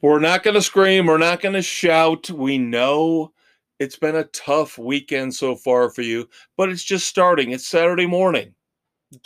We're not going to scream. We're not going to shout. We know it's been a tough weekend so far for you, but it's just starting. It's Saturday morning.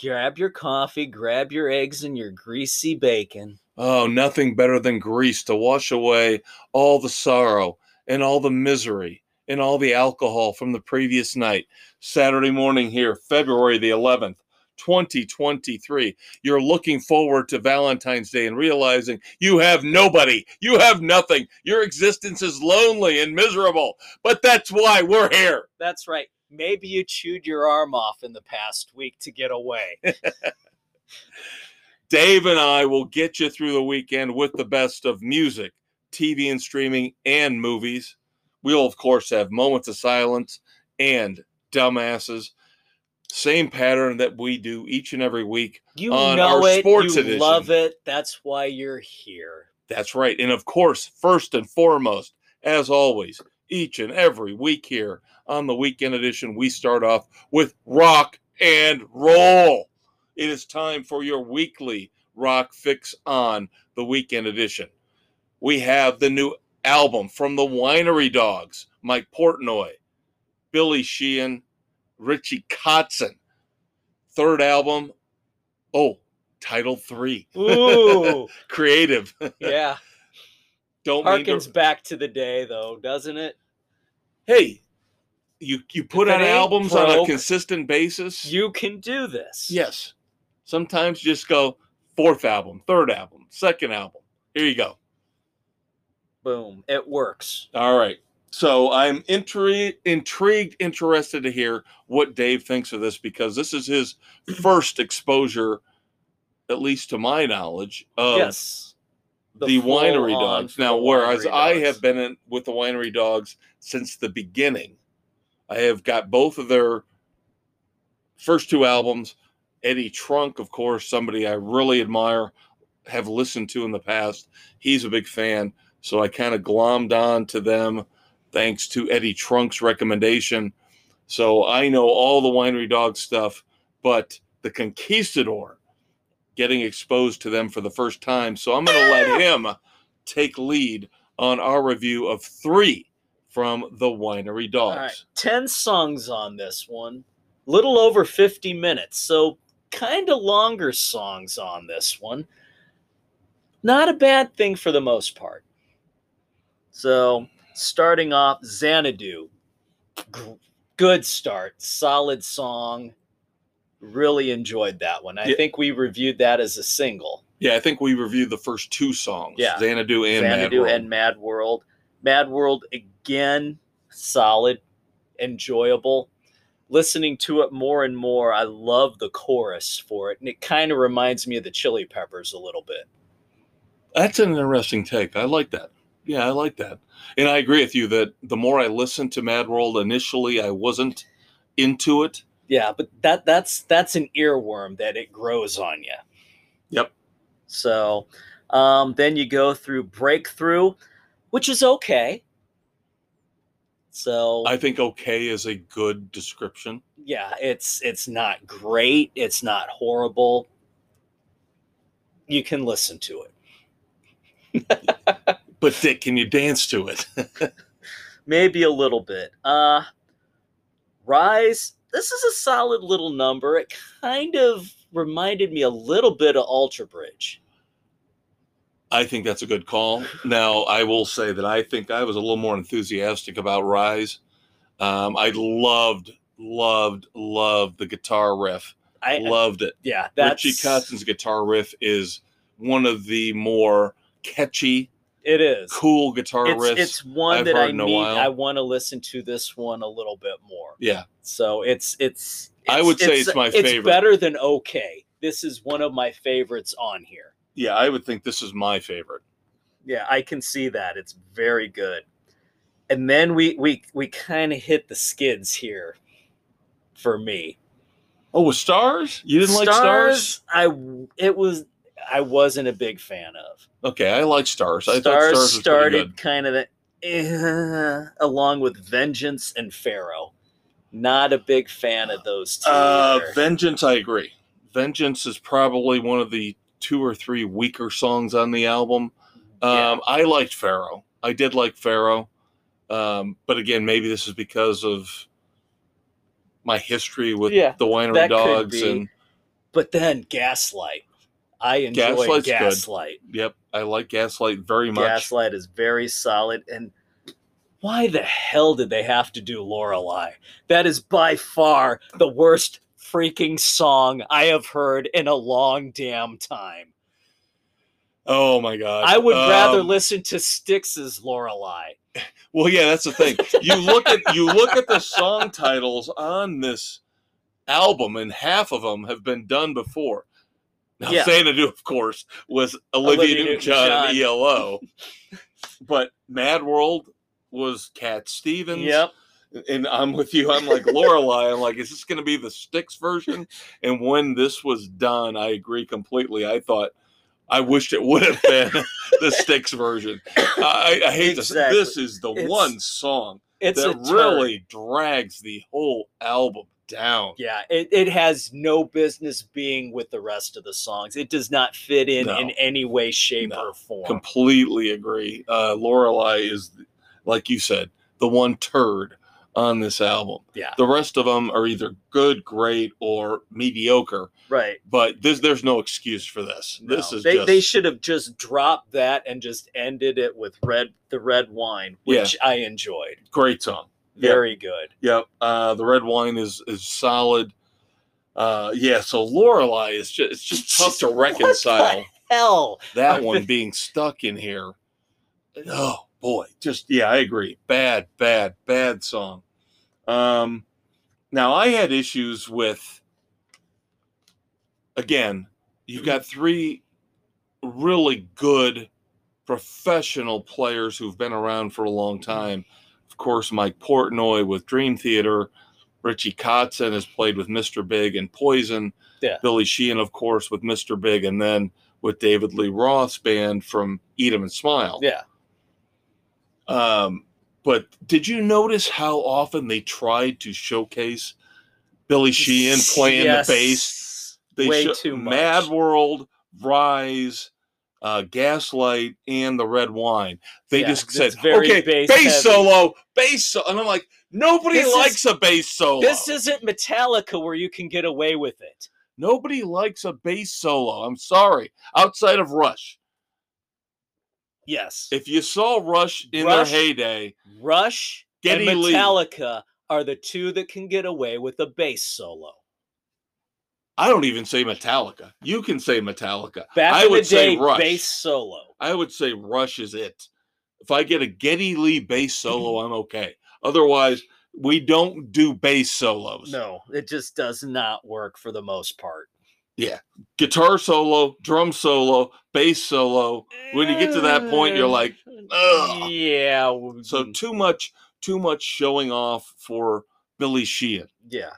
Grab your coffee, grab your eggs and your greasy bacon. Oh, nothing better than grease to wash away all the sorrow and all the misery and all the alcohol from the previous night. Saturday morning here, February the 11th. 2023. You're looking forward to Valentine's Day and realizing you have nobody, you have nothing. Your existence is lonely and miserable. But that's why we're here. That's right. Maybe you chewed your arm off in the past week to get away. Dave and I will get you through the weekend with the best of music, TV and streaming, and movies. We'll, of course, have moments of silence and dumbasses same pattern that we do each and every week You on know our it. sports you edition. love it. That's why you're here. That's right. And of course, first and foremost, as always, each and every week here on the weekend edition, we start off with rock and roll. It is time for your weekly rock fix on the weekend edition. We have the new album from the Winery Dogs, Mike Portnoy, Billy Sheehan, Richie Kotzen. Third album, oh, Title Three, Ooh, creative. yeah. Don't mean to- Harkens back to the day, though, doesn't it? hey, you you put If out it ain't albums on a consistent basis. You can do this. yes. Sometimes just go fourth album, third album, second album. Here you go. Boom. It works. All right. So I'm intri- intrigued, interested to hear what Dave thinks of this because this is his first exposure, at least to my knowledge, of yes. the, winery dogs. Now, whereas I dogs. have been in with the winery dogs since the beginning, I have got both of their first two albums. Eddie Trunk, of course, somebody I really admire, have listened to in the past. He's a big fan, so I kind of glommed on to them thanks to Eddie Trunk's recommendation. So I know all the winery dog stuff, but the Conquistador, getting exposed to them for the first time. So I'm going to ah! let him take lead on our review of three from the winery dogs. All right. 10 songs on this one. Little over 50 minutes. So kind of longer songs on this one. Not a bad thing for the most part. So starting off, Xanadu. Good start. Solid song. Really enjoyed that one. I Yeah. think we reviewed that as a single. Yeah, I think we reviewed the first two songs. Yeah. Xanadu and Mad Xanadu World. and Mad World. Mad World again, solid, enjoyable. Listening to it more and more, I love the chorus for it, and it kind of reminds me of the Chili Peppers a little bit. That's an interesting take. I like that. Yeah, I like that. And I agree with you that the more I listened to Mad World initially, I wasn't into it. Yeah, but that that's that's an earworm that it grows on you. Yep. So, um, then you go through Breakthrough, which is okay. So I think okay is a good description. yeah, it's it's not great, it's not horrible. You can listen to it. But Dick, can you dance to it? Maybe a little bit. Uh Rise, this is a solid little number. It kind of reminded me a little bit of Alter Bridge. I think that's a good call. Now, I will say that I think I was a little more enthusiastic about Rise. Um, I loved, loved, loved the guitar riff. I loved it. yeah, that's Richie Kotzen's guitar riff is one of the more catchy, it is. cool guitar It's, riffs. it's one I've that I need. I want to listen to this one a little bit more. yeah, So it's it's. I would say it's my It's favorite. better than okay. This is one of my favorites on here. yeah, I would think this is my favorite. Yeah, I can see that. It's very good. And then we we we kind of hit the skids here for me. Oh, with stars? You didn't like stars? I it was I wasn't a big fan of. Okay, I like stars. I thought Stars stars started kind of the, eh, along with Vengeance and Pharaoh. Not a big fan of those two. Uh. Vengeance, I agree. Vengeance is probably one of the two or three weaker songs on the album. Yeah. Um, I liked Pharaoh. I did like Pharaoh, um, but again, maybe this is because of my history with Yeah, the winery dogs and But then Gaslight. I enjoy Gaslight's good. Gaslight. yep, I like Gaslight very much. Gaslight is very solid. And why the hell did they have to do Lorelei? That is by far the worst freaking song I have heard in a long damn time. Oh my god, I would rather Um, listen to Styx's Lorelei. Well, yeah, that's the thing. You look at you look at the song titles on this album, and half of them have been done before. Now, Yeah. Xanadu, of course, was Olivia, Olivia Newton-John and ELO, but Mad World was Cat Stevens. Yep. And I'm with you. I'm like Lorelei. I'm like, is this going to be the Styx version? And when this was done, I agree completely. I thought, I wished it would have been the Styx version. I, I hate to Exactly. this is the It's- one song that really drags the whole album down. Yeah, it, it has no business being with the rest of the songs. It does not fit in No. in any way, shape, No. or form. Completely agree. Uh, Lorelei is, like you said, the one turd on this album. yeah, The rest of them are either good, great, or mediocre. right. But this, there's no excuse for this. This is they just they should have just dropped that and just ended it with red the red wine, Yeah. which I enjoyed. great song. Yep. Very good. Yep. Uh, the red wine is is solid. Uh, yeah. So Lorelei is just it's just tough to reconcile Hell, that one being stuck in here. Oh boy, just yeah, I agree. Bad, bad, bad song. Um, now I had issues with. Again, you've got three really good professional players who've been around for a long time. Of course, Mike Portnoy with Dream Theater. Richie Kotzen has played with Mr. Big and Poison. Yeah. Billy Sheehan, of course, with Mr. Big, and then with David Lee Roth's band from Eat 'em and Smile. yeah. Um, but did you notice how often they tried to showcase Billy Sheehan playing Yes. the bass? They Way sho- too much. Mad World, Rise, uh, Gaslight, and the Red Wine. They Yeah, just said, very "Okay, bass bass, solo, bass." So-. And I'm like, nobody This is- likes a bass solo. This isn't Metallica where you can get away with it. Nobody likes a bass solo. I'm sorry. Outside of Rush, Yes. if you saw Rush in Rush- their heyday, Rush Geddy and Lee. Metallica are the two that can get away with a bass solo. I don't even say Metallica. You can say Metallica. Back I would the say day, Rush. bass solo. I would say Rush is it. If I get a Geddy Lee bass solo, I'm okay. Otherwise, we don't do bass solos. No, it just does not work for the most part. Yeah. Guitar solo, drum solo, bass solo. When you get to that point, you're eh. like, ugh. yeah, So too much, too much showing off for Billy Sheehan. yeah.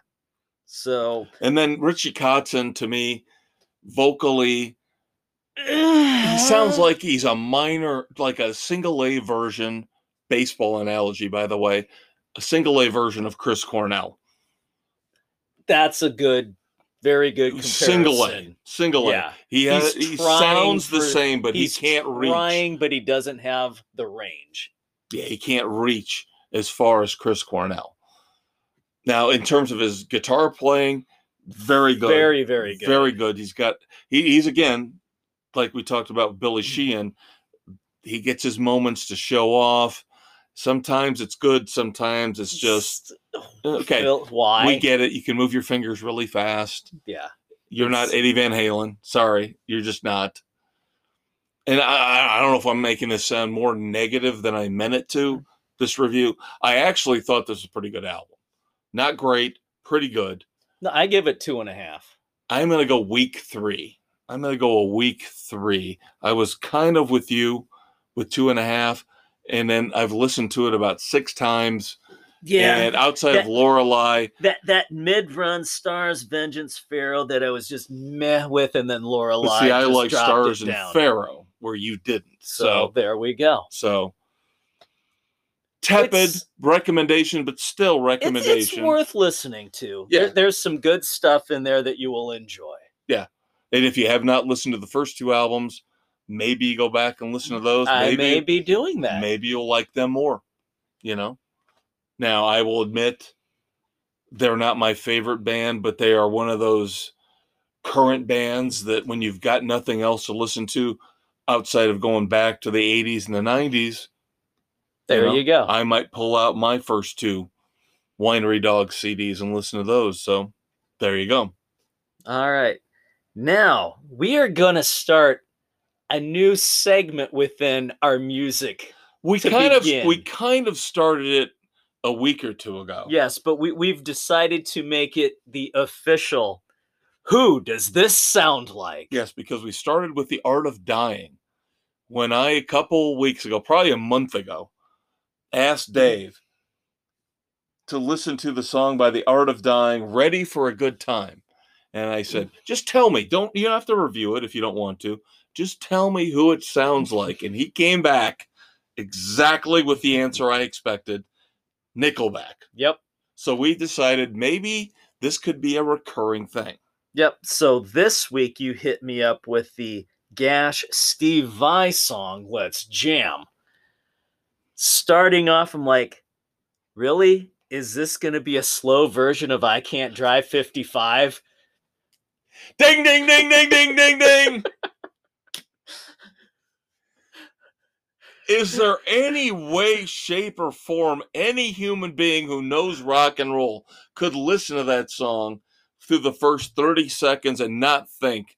So And then Richie Kotzen to me, vocally, eh, he sounds uh. like he's a minor, like a single A version, baseball analogy, by the way, a single A version of Chris Cornell. that's a good, very good comparison. Single A, single A. Yeah, He has, he sounds the same, but he can't reach. trying, but he doesn't have the range. Yeah, he can't reach as far as Chris Cornell. Now, in terms of his guitar playing, very good. Very, very good. Very good. He's got he, he's again, like we talked about Billy Mm. Sheehan, he gets his moments to show off. Sometimes it's good, sometimes it's just okay. Phil, why? We get it. You can move your fingers really fast. yeah. You're not Eddie Van Halen. Sorry, you're just not. And I, I- I don't know if I'm making this sound more negative than I meant it to. This review, I actually thought this was a pretty good album. Not great, pretty good. No, I give it two and a half. I'm gonna go week three. I'm gonna go a week three. I was kind of with you with two and a half, and then I've listened to it about six times. Yeah. And outside of That- Lorelei, that that mid run Stars Vengeance Pharaoh that I was just meh with, and then Lorelei. see, I like Stars and. Pharaoh, where you didn't. So, So, there we go. so tepid It's- recommendation, but still recommendation. it's worth listening to. Yeah. There- there's some good stuff in there that you will enjoy. Yeah. And if you have not listened to the first two albums, maybe go back and listen to those. I may be doing that. maybe you'll like them more. You know. Now I will admit they're not my favorite band, but they are one of those current bands that when you've got nothing else to listen to outside of going back to the 80s and the 90s, there know, you go. I might pull out my first two Winery Dog CDs and listen to those. So there you go. All right. Now we are going to start a new segment within our music. We kind begin. of we kind of started it a week or two ago. Yes, but we, we've decided to make it the official. Who does this sound like? Yes, because we started with the art of dying. When I a couple weeks ago, probably a month ago, asked Dave to listen to the song by the art of dying, "Ready for a Good Time," and I said, "Just tell me. Don't you don't have to review it if you don't want to. Just tell me who it sounds like." And he came back exactly with the answer I expected: Nickelback. Yep. So we decided maybe this could be a recurring thing. Yep. So this week you hit me up with the Gash Steve Vai song, Let's Jam. Starting off, I'm like, really? Is this going to be a slow version of I Can't Drive 55? Ding, ding, ding, ding, ding, ding, ding. Is there any way, shape, or form any human being who knows rock and roll could listen to that song through the first 30 seconds and not think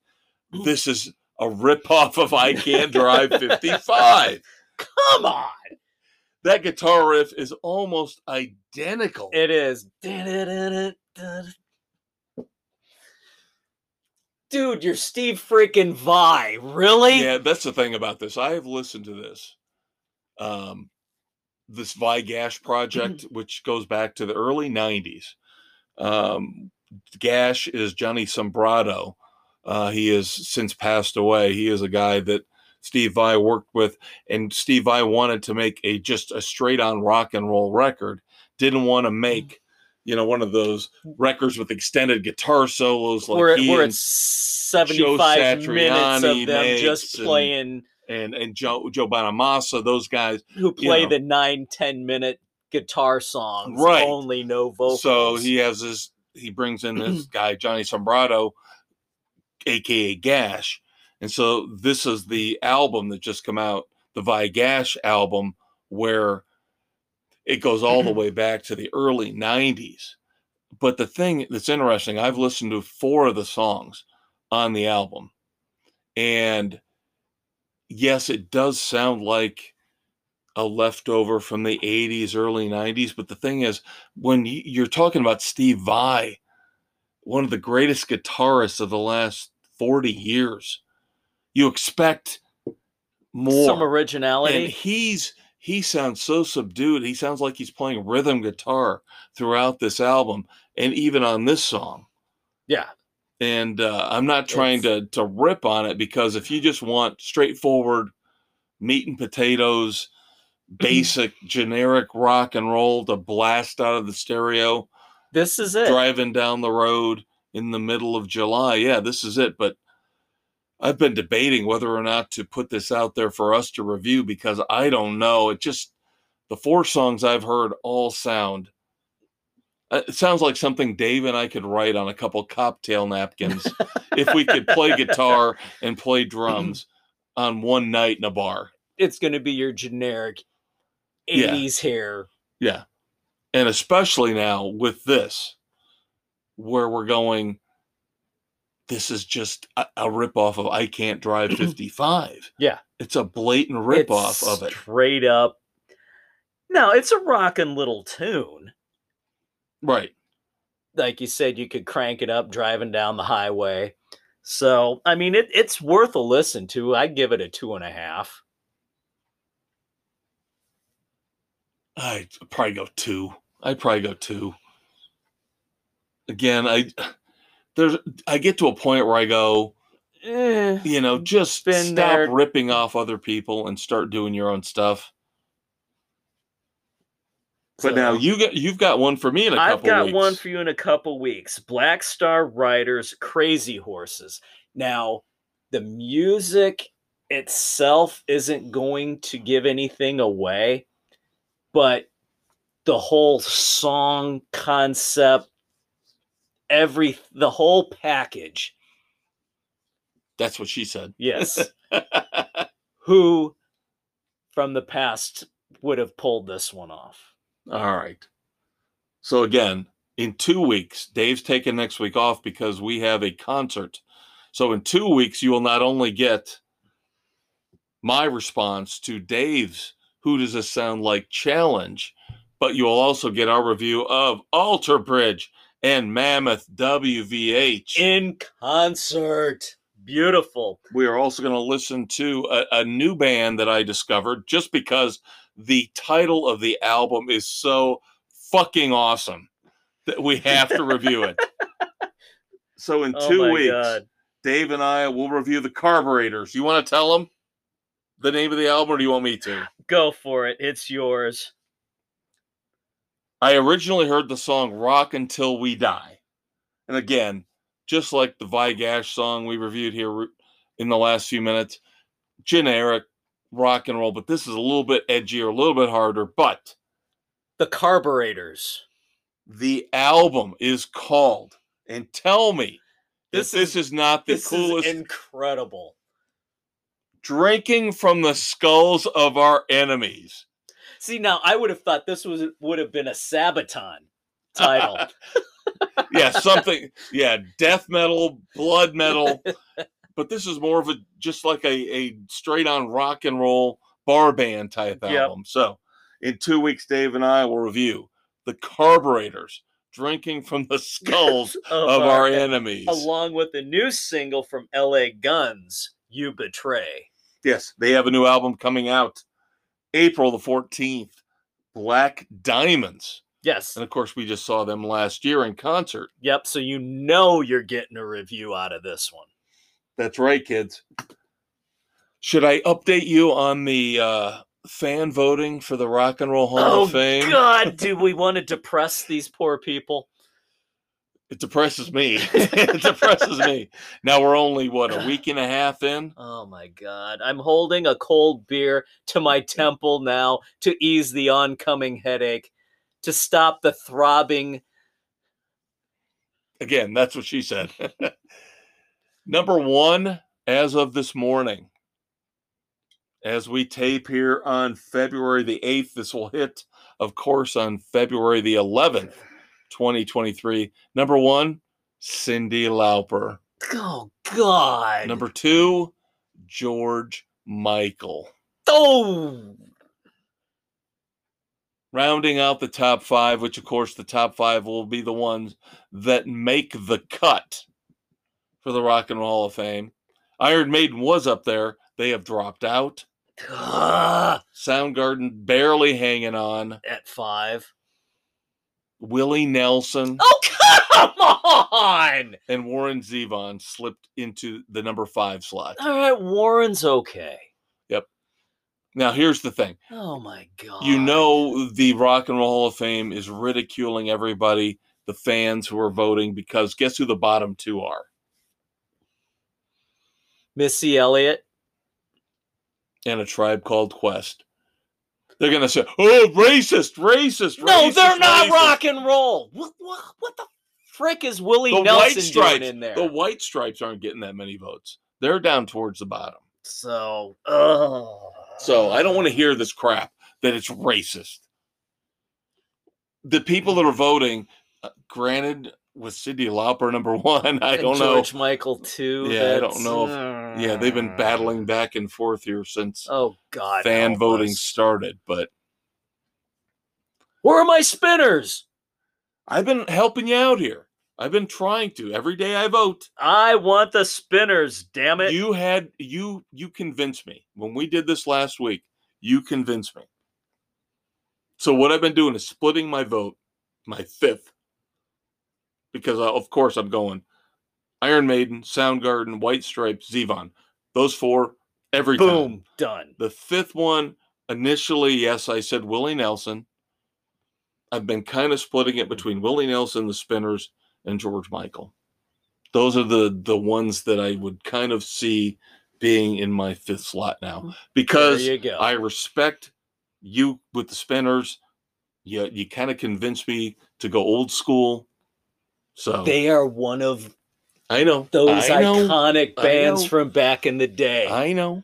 this is a ripoff of I Can't Drive 55? Come on. That guitar riff is almost identical. It is. Dude, you're Steve freaking Vai. Really? Yeah, that's the thing about this. I have listened to this. Um, this Vai Gash project, which goes back to the early '90s. Um, Gash is Johnny Sombrotto. Uh, he has since passed away. He is a guy that Steve Vai worked with, and Steve Vai wanted to make a just a straight on rock and roll record. Didn't want to hmm. make, you know, one of those records with extended guitar solos like he where and, it's 75 minutes of them just playing and and Joe Joe Bonamassa, those guys. who play know. the nine ten minute guitar songs Right. only no vocals So he has this. He brings in this guy Johnny Sombrotto, aka Gash, and so this is the album that just come out, the Vai Gash album, where it goes all the mm-hmm. way back to the early '90s. But the thing that's interesting, I've listened to four of the songs on the album, and yes, it does sound like a leftover from the 80s, early 90s. But the thing is, when you're talking about Steve Vai, one of the greatest guitarists of the last 40 years, you expect more. some and originality he's he sounds so subdued. He sounds like he's playing rhythm guitar throughout this album and even on this song. yeah And uh, I'm not trying to to rip on it because if you just want straightforward meat and potatoes, basic generic rock and roll to blast out of the stereo, this is it driving down the road in the middle of July, yeah, this is it. But I've been debating whether or not to put this out there for us to review because I don't know. It just the four songs I've heard all sound. uh, It sounds like something Dave and I could write on a couple cocktail napkins if we could play guitar and play drums on one night in a bar. it's going to be your generic Yeah. 80s hair Yeah. And especially now with this, where we're going, this is just a, a ripoff of I Can't Drive 55. Yeah. It's a blatant ripoff It's of it. straight up no it's a rocking little tune Right. like you said, you could crank it up driving down the highway. So, I mean, it, it's worth a listen to. I'd give it a two and a half. I'd probably go two. I'd probably go two. Again, I there's I get to a point where I go, Eh, you know, just stop there. ripping off other people and start doing your own stuff. But now you got you've got one for me in a I've couple I've got weeks. one for you in a couple weeks. Black Star Riders, Crazy Horses. Now, the music itself isn't going to give anything away, but the whole song concept, every the whole package. That's what she said. Yes. Who from the past would have pulled this one off? All right. So again, in two weeks, Dave's taking next week off because we have a concert. So in two weeks, you will not only get my response to Dave's Who Does This Sound Like challenge, but you'll also get our review of Alter Bridge and Mammoth WVH. In concert. Beautiful. we are also going to listen to a, a new band that I discovered just because the title of the album is so fucking awesome that we have to review it. So in Oh two my weeks, God. Dave and I will review the Carburetors. You want to tell them the name of the album, or do you want me to? Go for it. It's yours. I originally heard the song Rock Until We Die. And again, just like the Vai Gash song we reviewed here in the last few minutes, generic rock and roll, but this is a little bit edgier, a little bit harder. But The Carburetors. the album is called, and tell me This this, this is- not the This coolest is incredible. drinking from the skulls of our enemies. See, now I would have thought this was would have been a Sabaton title. yeah, something. Yeah, death metal, blood metal. But this is more of a just like a, a straight on rock and roll bar band type Yep. album. So in two weeks, Dave and I will review the Carburetors, drinking from the skulls of our enemies. along with the new single from LA Guns, You Betray. Yes, they have a new album coming out April the 14th, Black Diamonds. Yes. And of course, we just saw them last year in concert. Yep. So you know you're getting a review out of this one. That's right, kids. Should I update you on the uh, fan voting for the Rock and Roll Hall oh of Fame? God, do we want to depress these poor people? It depresses me. it depresses me. Now we're only what a week and a half in. Oh my God. I'm holding a cold beer to my temple now to ease the oncoming headache, to stop the throbbing. Again, that's what she said. Number one, as of this morning, as we tape here on February the 8th, this will hit, of course, on February the 11th, 2023. Number one, Cyndi Lauper. Oh God. Number two, George Michael. Oh. Rounding out the top five, which of course the top five will be the ones that make the cut for the Rock and Roll Hall of Fame. Iron Maiden was up there. They have dropped out. Soundgarden barely hanging on. at five. Willie Nelson Oh come on! and Warren Zevon slipped into the number five slot. All right, Warren's okay. Yep. Now, here's the thing Oh my god! you know, the Rock and Roll Hall of Fame is ridiculing everybody, the fans who are voting, because guess who the bottom two are? Missy Elliott. and a tribe called Quest. They're gonna say, "Oh, racist, racist." Racist. No, racist, they're not racist." rock and roll. What, what, what the frick is Willie The Nelson stripes. doing in there? The white stripes aren't getting that many votes. They're down towards the bottom. so, oh. So I don't want to hear this crap that it's racist. The people that are voting, uh, granted, with Cyndi Lauper number one, I And don't know. George Michael too. Yeah, I don't know Yeah, they've been battling back and forth here since Oh God! fan voting us. started, but Where are my spinners? I've been helping you out here. I've been trying to. Every day I vote. I want the spinners. Damn it! You had you you convinced me when we did this last week. You convinced me. So what I've been doing is splitting my vote, my fifth, because uh, of course I'm going Iron Maiden, Soundgarden, White Stripes, Zevon. Those four every time. Boom, done. The fifth one, initially, yes, I said Willie Nelson. I've been kind of splitting it between Willie Nelson, the Spinners, and George Michael. Those are the the ones that I would kind of see being in my fifth slot now mm, because you go. I respect you with the spinners. You you kind of convinced me to go old school. So they are one of I know those I iconic I bands from back in the day. I know.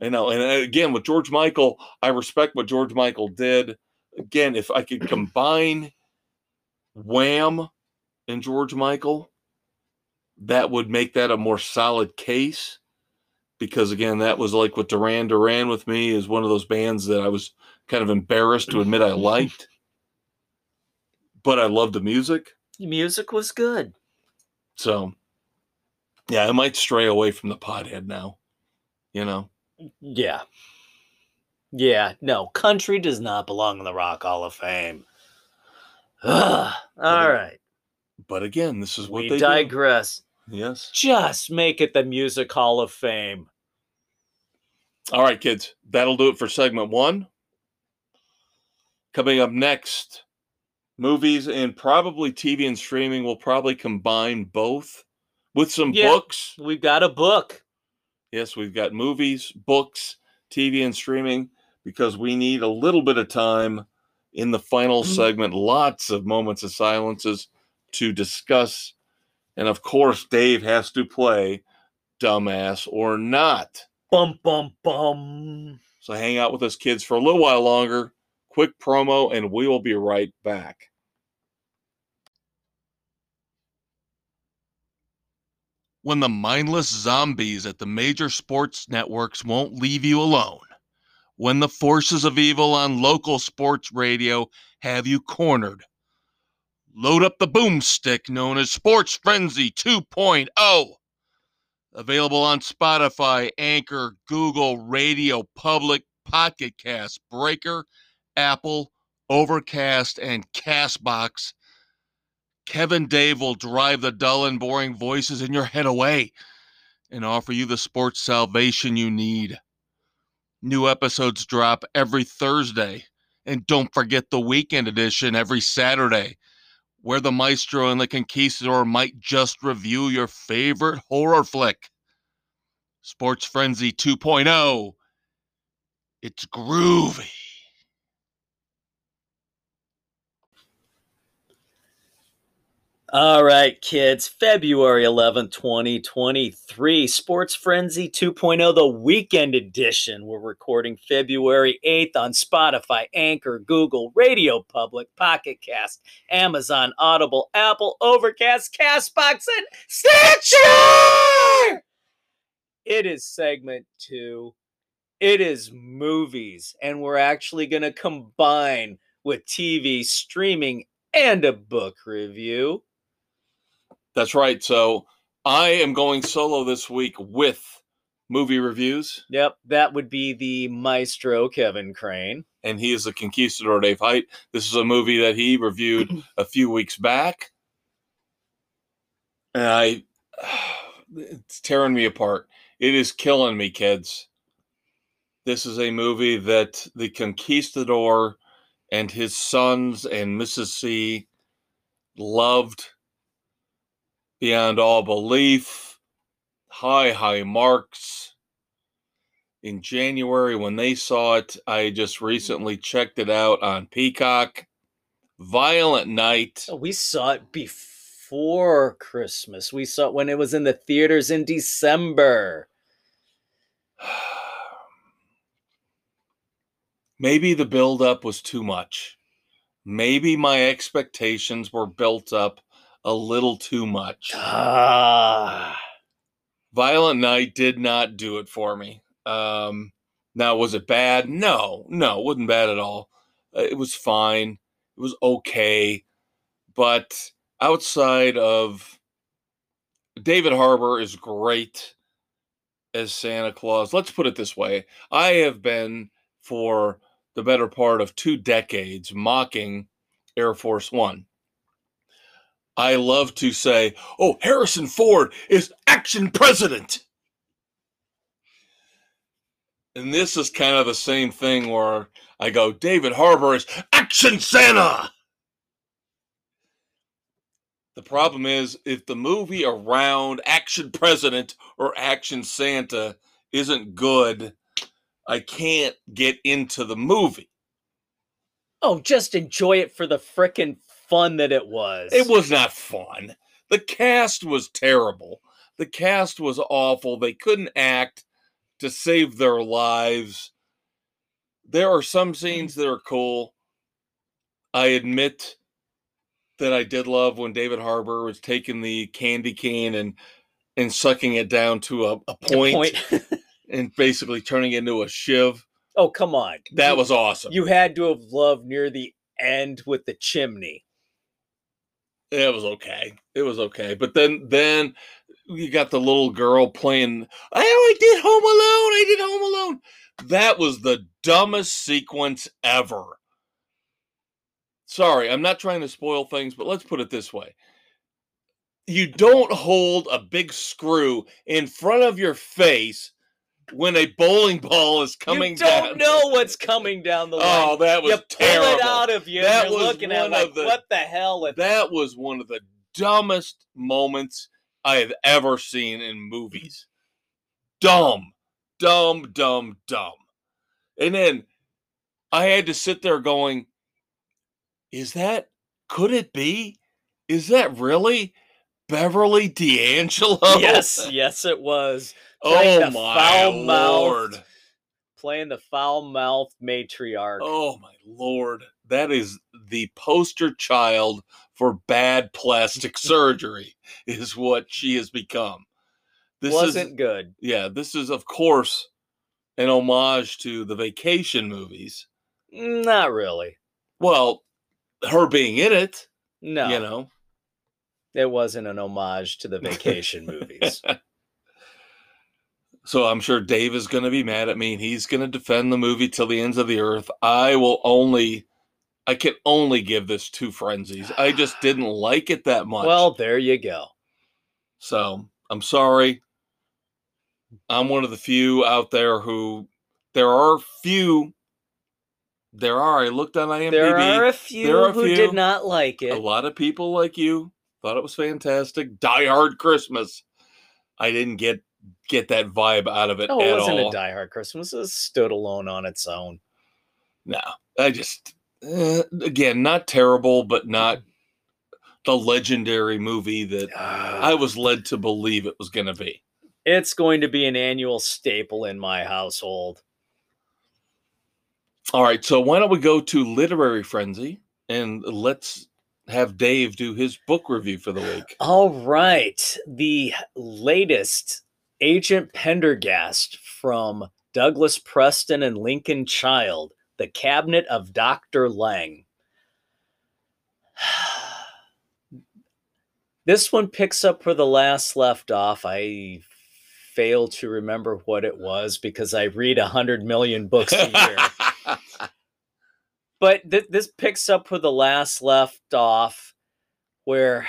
I know. And uh, again, with George Michael, I respect what George Michael did. Again, if I could combine Wham and George Michael, that would make that a more solid case. Because again, that was like what Duran Duran with me is one of those bands that I was kind of embarrassed to admit I liked. But I loved the music. The music was good. So yeah, I might stray away from the pothead now. You know? Yeah. Yeah, no, country does not belong in the Rock Hall of Fame. Ugh. All right. But again, this is what We they digress. do. Yes. Just make it the Music Hall of Fame. All right, kids. That'll do it for segment one. Coming up next, movies and probably TV and streaming will probably combine both with some Yeah. books. We've got a book. Yes, we've got movies, books, TV, and streaming because we need a little bit of time in the final Mhm. segment. Lots of moments of silences to discuss. And of course, Dave has to play dumbass or not. Bum, bum, bum. So hang out with us, kids, for a little while longer. Quick promo, and we will be right back. When the mindless zombies at the major sports networks won't leave you alone. When the forces of evil on local sports radio have you cornered. Load up the boomstick known as Sports Frenzy 2.0. Available on Spotify, Anchor, Google, Radio Public, Pocket Cast, Breaker, Apple, Overcast, and Castbox. Kevin Dave will drive the dull and boring voices in your head away and offer you the sports salvation you need. New episodes drop every Thursday. And don't forget the weekend edition every Saturday, where the maestro and the conquistador might just review your favorite horror flick. Sports Frenzy 2.0. It's groovy. All right, kids. February 11th, 2023. Sports Frenzy 2.0, the weekend edition. We're recording February 8th on Spotify, Anchor, Google, Radio Public, Pocket Cast, Amazon, Audible, Apple, Overcast, Castbox, and Stitcher! It is segment two. It is movies, and we're actually going to combine with TV, streaming, and a book review. That's right. So I am going solo this week with movie reviews, Yep, that would be the maestro Kevin Crane. and he is the conquistador Dave Height. This is a movie that he reviewed a few weeks back. And I, it's tearing me apart. It is killing me, kids. This is a movie that the conquistador and his sons and Mrs. C loved beyond all belief. High, high marks. In January, when they saw it, I just recently checked it out on Peacock. Violent Night. Oh, we saw it before Christmas. We saw it when it was in the theaters in December. Maybe the buildup was too much. Maybe my expectations were built up a little too much. Ah, Violent Night did not do it for me. Um, now, was it bad? No, no, it wasn't bad at all. Uh, It was fine. It was okay. But outside of David Harbour is great as Santa Claus. Let's put it this way I have been for the better part of two decades mocking Air Force One. I love to say, oh, Harrison Ford is action president. And this is kind of the same thing where I go, David Harbour is action Santa. The problem is, if the movie around action president or action Santa isn't good, I can't get into the movie. Oh, just enjoy it for the frickin' fun that it was. It was not fun. The cast was terrible. The cast was awful. They couldn't act to save their lives. There are some scenes that are cool. I admit that I did love when David Harbour was taking the candy cane and and sucking it down to a, a point, point. and basically turning it into a shiv. oh, come on. That You- was awesome. You had to have loved near the end with the chimney. It was okay. It was okay. But then then you got the little girl playing Oh, I did Home Alone. I did Home Alone. That was the dumbest sequence ever. Sorry, I'm not trying to spoil things, but let's put it this way. You don't hold a big screw in front of your face when a bowling ball is coming you don't down. know what's coming down the oh, line. Oh, that was you pull terrible. it out of you. That was looking at one like, of the- what the hell? That was one of the dumbest moments I have ever seen in movies. Dumb, dumb, dumb, dumb. And then I had to sit there going, is that, could it be? Is that really Beverly D'Angelo? yes, yes, it was Oh the my foul-mouthed lord. playing the foul-mouthed matriarch. Oh my lord. That is the poster child for bad plastic surgery, is what she has become. This Wasn't is good. yeah, this is of course an homage to the vacation movies. Not really. Well, her being in it, No, you know. it wasn't an homage to the vacation movies. So I'm sure Dave is going to be mad at me and he's going to defend the movie till the ends of the earth. I will only I can only give this two frenzies. I just didn't like it that much. Well, there you go. So I'm sorry. I'm one of the few out there who there are few. There are. I looked on IMDb. There are a few are a who few. did not like it. a lot of people like you thought it was fantastic. Die Hard Christmas. I didn't get get that vibe out of it No, it wasn't all. a Die Hard Christmas. It stood alone on its own. no, I just eh, again not terrible, but not the legendary movie that I was led to believe it was going to be. It's going to be an annual staple in my household. All right, so why don't we go to Literary Frenzy and let's have Dave do his book review for the week. All right. The latest Agent Pendergast from Douglas Preston and Lincoln Child, The Cabinet of Dr. Leng. This one picks up where the last left off. I fail to remember what it was because I read a hundred million books a year. but th- this picks up where the last left off, where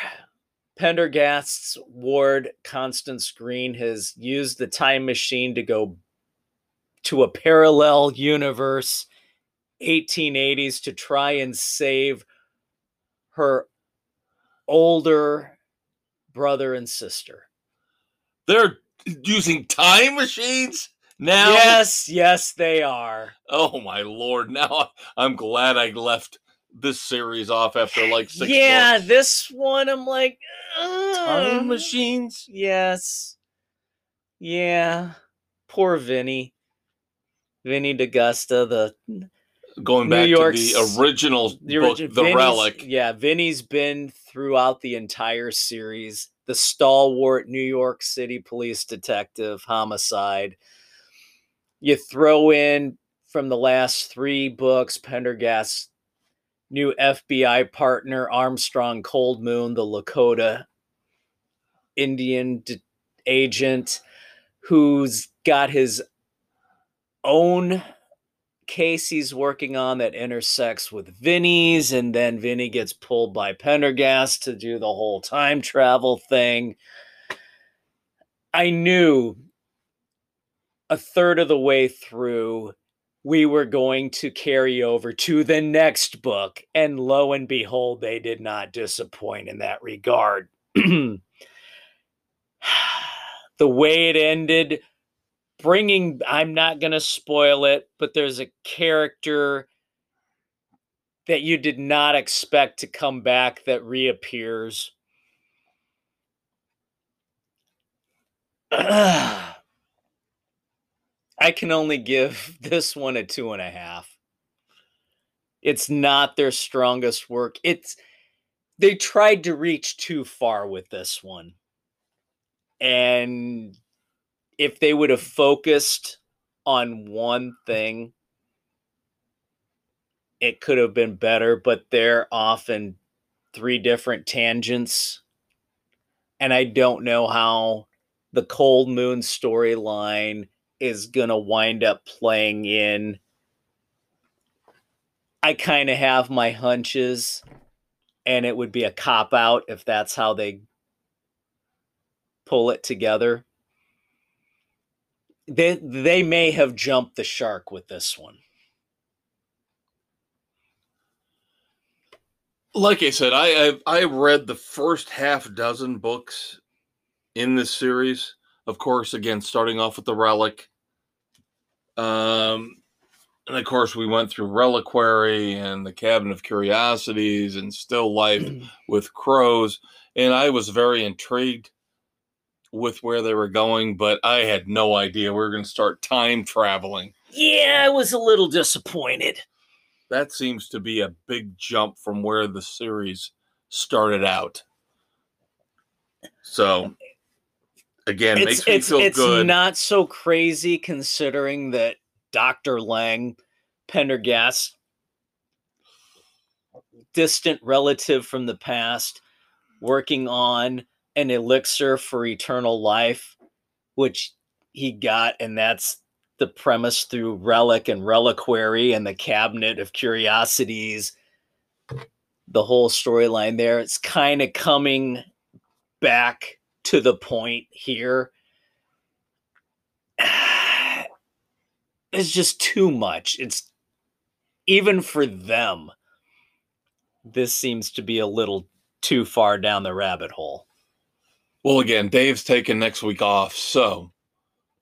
Pendergast's ward, Constance Greene, has used the time machine to go to a parallel universe, 1880s, to try and save her older brother and sister. They're using time machines now. Yes, yes, they are. Oh my lord! Now I'm glad I left this series off after like six. yeah, books. this one I'm like time "Uh, machines. Yes. Yeah. Poor Vinny. Vinny D'Agosta, the Going New back York's- to the original the, book, origi- The Vinny's- Relic. Yeah, Vinny's been throughout the entire series. The stalwart New York City police detective, homicide. You throw in from the last three books, Pendergast's new FBI partner, Armstrong Coldmoon, the Lakota Indian d- agent, who's got his own case he's working on that intersects with Vinny's, and then Vinny gets pulled by Pendergast to do the whole time travel thing. I knew a third of the way through we were going to carry over to the next book, and lo and behold, they did not disappoint in that regard. the way it ended bringing i'm not going to spoil it but there's a character that you did not expect to come back that reappears i can only give this one a two and a half. It's not their strongest work. It's they tried to reach too far with this one. And if they would have focused on one thing, it could have been better, but they're off in three different tangents. And I don't know how the Coldmoon storyline is going to wind up playing in. I kind of have my hunches, and it would be a cop out if that's how they pull it together they they may have jumped the shark with this one. Like I said, I I, I read the first half dozen books in this series. Of course, again, starting off with the relic. Um, and of course, we went through Reliquary and the Cabinet of Curiosities and Still Life with Crows. And I was very intrigued with where they were going, but I had no idea we were going to start time traveling. Yeah, I was a little disappointed. That seems to be a big jump from where the series started out. So, again, it's, makes me it's, feel it's good. not so crazy considering that Dr. Leng, Pendergast, distant relative from the past, working on an elixir for eternal life, which he got, and that's the premise through Relic and Reliquary and the Cabinet of Curiosities. The whole storyline there, it's kind of coming back to the point here. It's just too much. It's even for them. This seems to be a little too far down the rabbit hole. Well, again, Dave's taking next week off, so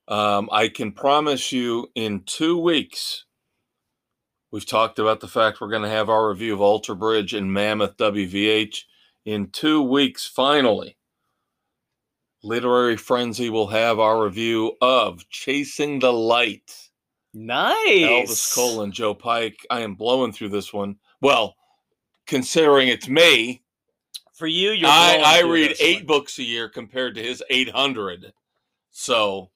um, I can promise you in two weeks. We've talked about the fact we're going to have our review of Alter Bridge and Mammoth WVH in two weeks. Finally, Literary Frenzy will have our review of Chasing the Light. Nice. Elvis Cole and Joe Pike. I am blowing through this one. Well, considering it's me, For you, you're I, I read eight one. books a year compared to his 800. So,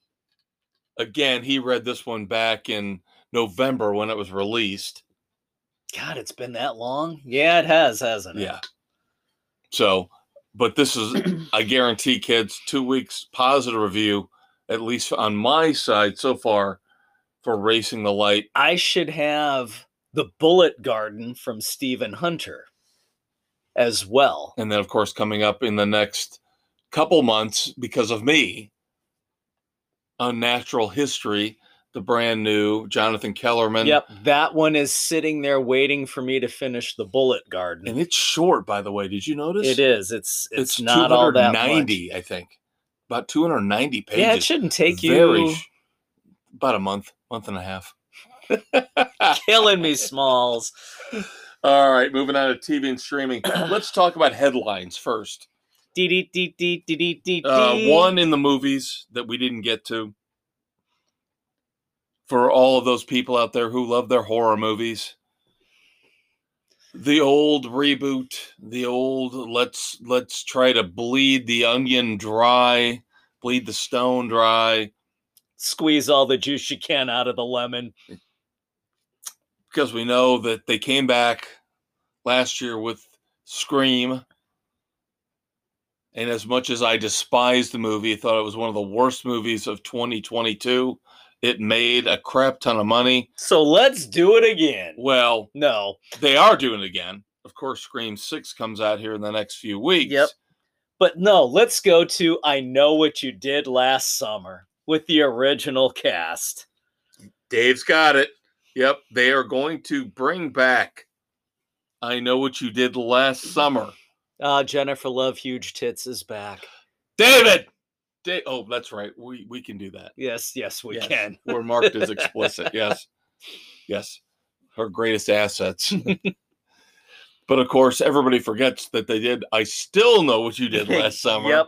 again, he read this one back in November when it was released. God, it's been that long. Yeah, it has, hasn't it? Yeah. So, but this is, I guarantee, kids, two weeks positive review, at least on my side so far, for Racing the Light. I should have the Bullet Garden from Stephen Hunter as well. And then, of course, coming up in the next couple months because of me, Unnatural History, the brand new Jonathan Kellerman. Yep, that one is sitting there waiting for me to finish the Bullet Garden. And it's short, by the way. Did you notice? It is. It's it's, It's, not all that. 290, I think. About 290 pages. Yeah, it shouldn't take Very you about a month, month and a half. killing me, Smalls. All right, moving on to TV and streaming. Let's talk about headlines first. Dee dee dee dee dee dee dee. Uh, one in the movies that we didn't get to. For all of those people out there who love their horror movies, the old reboot, the old let's let's try to bleed the onion dry, bleed the stone dry, squeeze all the juice you can out of the lemon. because we know that they came back last year with Scream. And as much as I despised the movie, I thought it was one of the worst movies of 2022. It made a crap ton of money. So let's do it again. Well, No. they are doing it again. Of course, Scream 6 comes out here in the next few weeks. Yep. But no, let's go to I Know What You Did Last Summer with the original cast. Dave's got it. Yep. They are going to bring back I Know What You Did Last Summer. Uh, Jennifer Love Huge Tits is back. David! Da- oh, that's right. We we can do that. Yes, yes, we Yes. can. We're marked as explicit. Yes. Yes. Her greatest assets. but of course, everybody forgets that they did. I still know what you did last summer. Yep.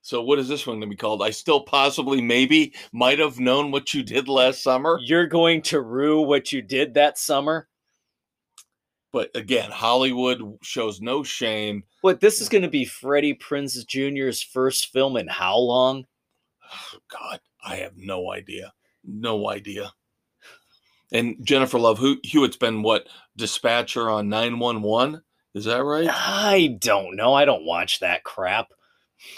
So what is this one going to be called? I still possibly maybe might have known what you did last summer. You're going to rue what you did that summer. But again, Hollywood shows no shame. What this is going to be Freddie Prinze Jr.'s first film in how long? Oh, God, I have no idea. No idea. And Jennifer Love Hew- Hewitt's been what dispatcher on 911? Is that right? I don't know. I don't watch that crap.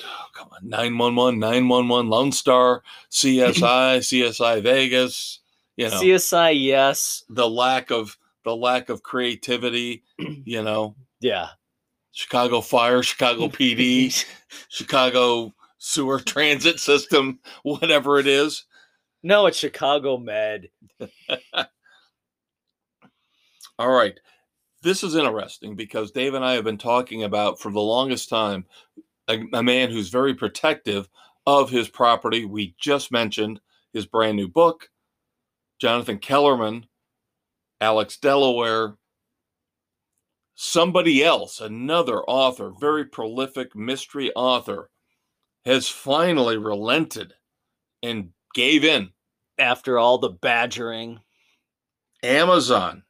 Oh, come on. 911, 911, Lone Star, CSI, CSI Vegas. You know, CSI, yes. the lack of the lack of creativity, you know, Yeah. Chicago Fire, Chicago PD, Chicago Sewer Transit System, whatever it is. no, it's Chicago Med. All right. This is interesting because Dave and I have been talking about for the longest time a, a man who's very protective of his property. We just mentioned his brand new book, Jonathan Kellerman, Alex Delaware. Somebody else, another author, very prolific mystery author, has finally relented and gave in. After all the badgering. Amazon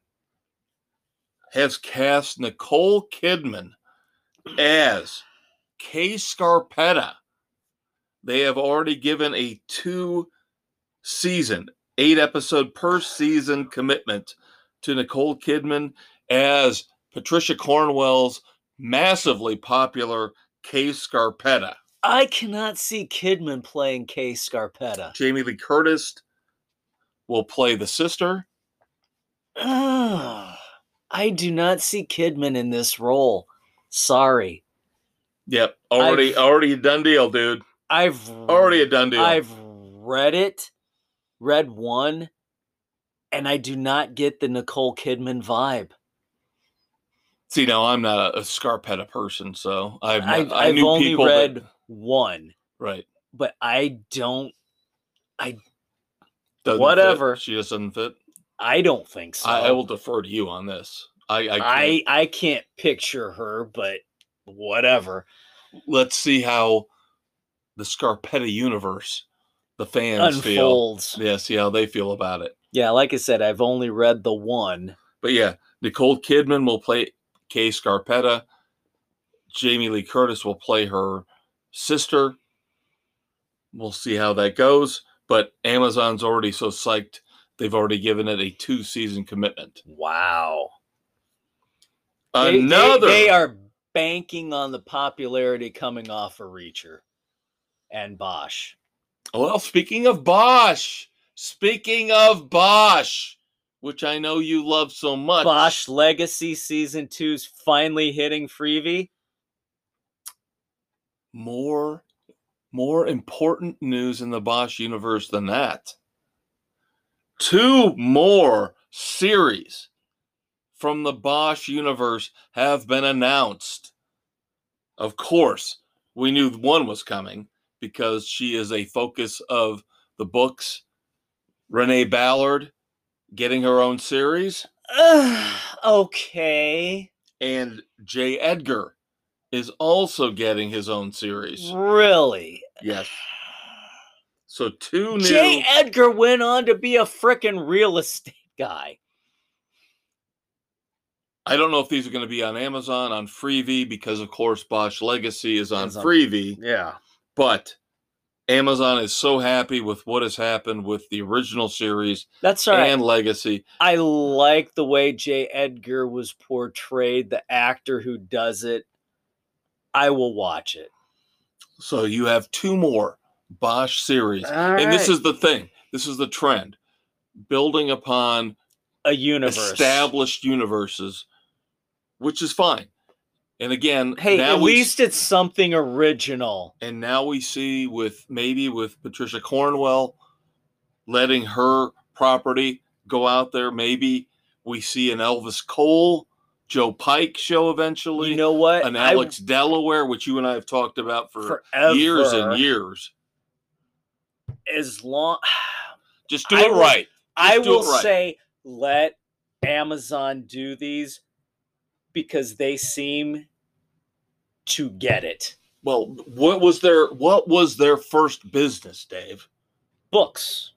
has cast Nicole Kidman as Kay Scarpetta. They have already given a two season, eight episode per season commitment to Nicole Kidman as Patricia Cornwell's massively popular Kay Scarpetta. I cannot see Kidman playing Kay Scarpetta. Jamie Lee Curtis will play the sister. Ah, I do not see Kidman in this role. Sorry. Yep, already, I've- already a done deal, dude. I've Already a done deal. I've read it, read one, and I do not get the Nicole Kidman vibe. See, now I'm not a, a Scarpetta person, so I've I've, not, I I've knew only people read that, one, right. but I don't. I doesn't fit. Whatever. She just doesn't fit. I don't think so. I, I will defer to you on this. I, I, can't. I I can't picture her, but whatever. let's see how the Scarpetta universe, the fans feel. Unfolds. Yeah, see how they feel about it. Yeah, like I said, I've only read the one. But yeah, Nicole Kidman will play Kay Scarpetta. Jamie Lee Curtis will play her sister. We'll see how that goes. But Amazon's already so psyched, they've already given it a two season commitment. Wow. They- they- Another. They, are banking on the popularity coming off of Reacher and Bosch. Well, speaking of Bosch, speaking of Bosch, which I know you love so much. Bosch Legacy season two's finally hitting Freevee. more more important news in the Bosch universe than that. Two more series from the Bosch universe have been announced. Of course, we knew one was coming because she is a focus of the books. Renee Ballard getting her own series, okay. and Jay Edgar is also getting his own series. Really? Yes. So two new. Jay Edgar went on to be a frickin' real estate guy. I don't know if these are going to be on Amazon on Freevee because, of course, Bosch Legacy is on Is on- Freevee. Yeah. But Amazon is so happy with what has happened with the original series That's all right. and Legacy. I like the way Jay Edgar was portrayed, the actor who does it. I will watch it. So you have two more Bosch series. and this is the thing. This is the trend. Building upon a universe. established universes, which is fine. And again, Hey, at least it's something original. and now we see with maybe with Patricia Cornwell letting her property go out there. Maybe we see an Elvis Cole Joe Pike show eventually. You know what? an I- Alex Delaware, which you and I have talked about for forever, years and years. As long, Just do I it will- right. I will right. say, let Amazon do these because they seem to get it. Well, what was their what was their first business, Dave? Books.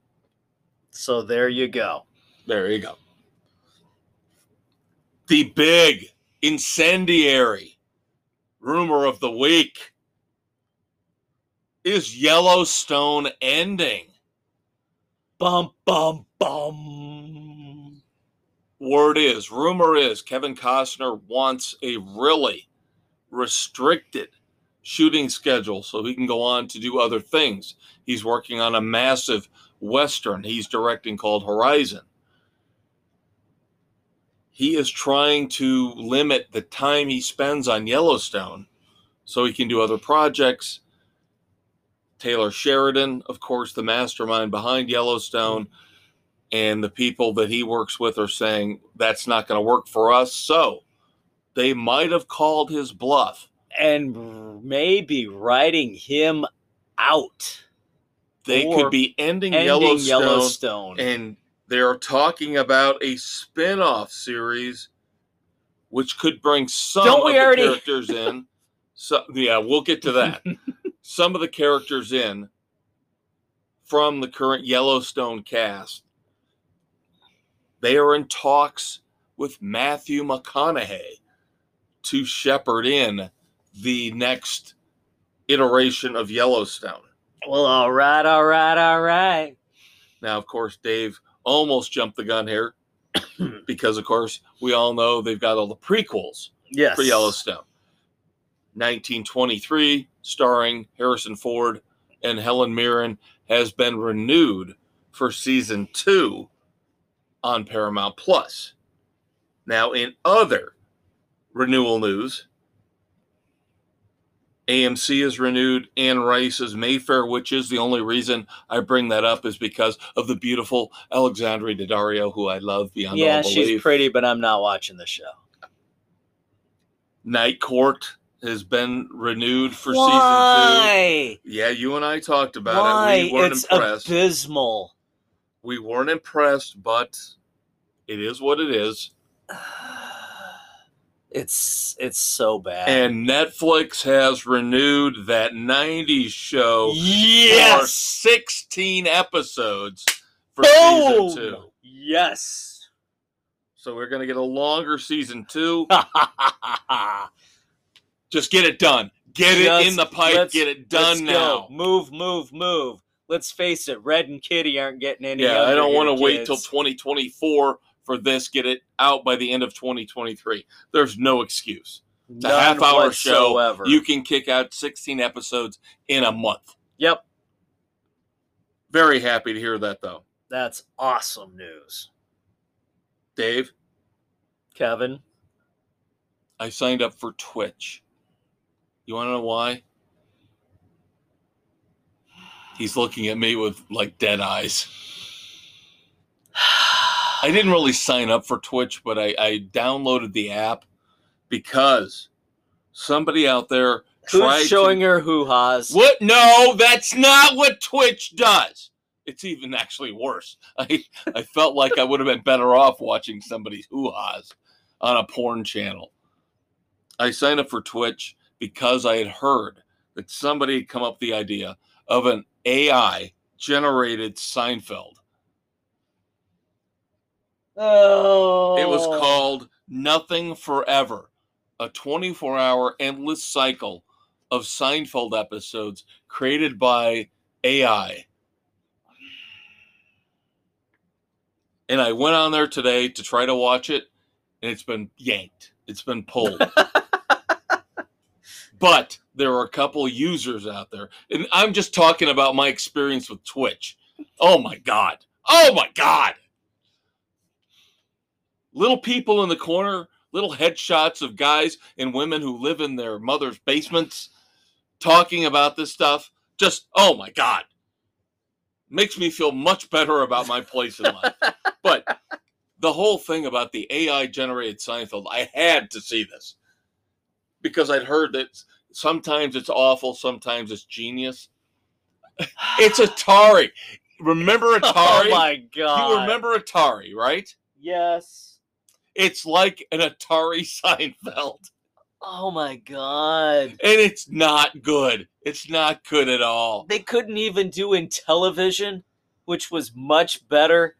So there you go. There you go. The big incendiary rumor of the week is Yellowstone ending. Bum bum bum. Word is, rumor is, Kevin Costner wants a really restricted shooting schedule so he can go on to do other things. He's working on a massive Western he's directing called Horizon. He is trying to limit the time he spends on Yellowstone so he can do other projects. Taylor Sheridan, of course, the mastermind behind Yellowstone, and the people that he works with are saying that's not going to work for us. So they might have called his bluff. And maybe writing him out. They could be ending, Ending Yellowstone, Yellowstone. and they're talking about a spin-off series which could bring some Don't of the already- characters in. So yeah, we'll get to that. some of the characters in from the current Yellowstone cast. They are in talks with Matthew McConaughey to shepherd in the next iteration of Yellowstone. well, all right, all right, all right. Now, of course, Dave almost jumped the gun here because, of course, we all know they've got all the prequels Yes. for Yellowstone. 1923, starring Harrison Ford and Helen Mirren, has been renewed for season two on Paramount Plus. Now, in other renewal news, AMC has renewed Anne Rice's Mayfair Witches. The only reason I bring that up is because of the beautiful Alexandra Daddario, who I love beyond Yeah, all belief. Yeah, she's pretty, but I'm not watching the show. Night Court has been renewed for season Why? two. Yeah, you and I talked about Why? it. We weren't It's impressed. abysmal. we weren't impressed, but it is what it is. It's it's so bad. And Netflix has renewed that 90s show for 16 episodes for Boom! season two. Yes. So we're going to get a longer season two. Just get it done. Get it in the pipe. Get it Let's done go. now. Move, move, move. Let's face it, Red and Kitty aren't getting any. Yeah, I don't want to wait till 2024 for this. Get it out by the end of 2023. There's no excuse. It's a half hour show. whatsoever. You can kick out 16 episodes in a month. Yep, Very happy to hear that, though. that's awesome news, Dave, Kevin. I signed up for Twitch. You want to know why? He's looking at me with like dead eyes. I didn't really sign up for Twitch, but I, I downloaded the app because somebody out there tried Who's showing to, her hoo ha's? What? No, that's not what Twitch does. It's even actually worse. I I felt like I would have been better off watching somebody's hoo-has on a porn channel. I signed up for Twitch because I had heard that somebody had come up with the idea of an AI generated Seinfeld. Oh, It was called Nothing Forever, a 24 hour endless cycle of Seinfeld episodes created by AI. And I went on there today to try to watch it, and it's been yanked, it's been pulled. but there are a couple users out there, and I'm just talking about my experience with Twitch. Oh my God. Oh my God little people in the corner, little headshots of guys and women who live in their mother's basements talking about this stuff. Just, oh my God. Makes me feel much better about my place in life. but the whole thing about the AI generated Seinfeld, I had to see this because I'd heard that sometimes it's awful, sometimes it's genius. It's Atari. Remember oh Atari? Oh my god! you remember Atari, right? Yes. It's like an Atari Seinfeld, Oh my god! and it's not good. It's not good at all. They couldn't even do in television, which was much better.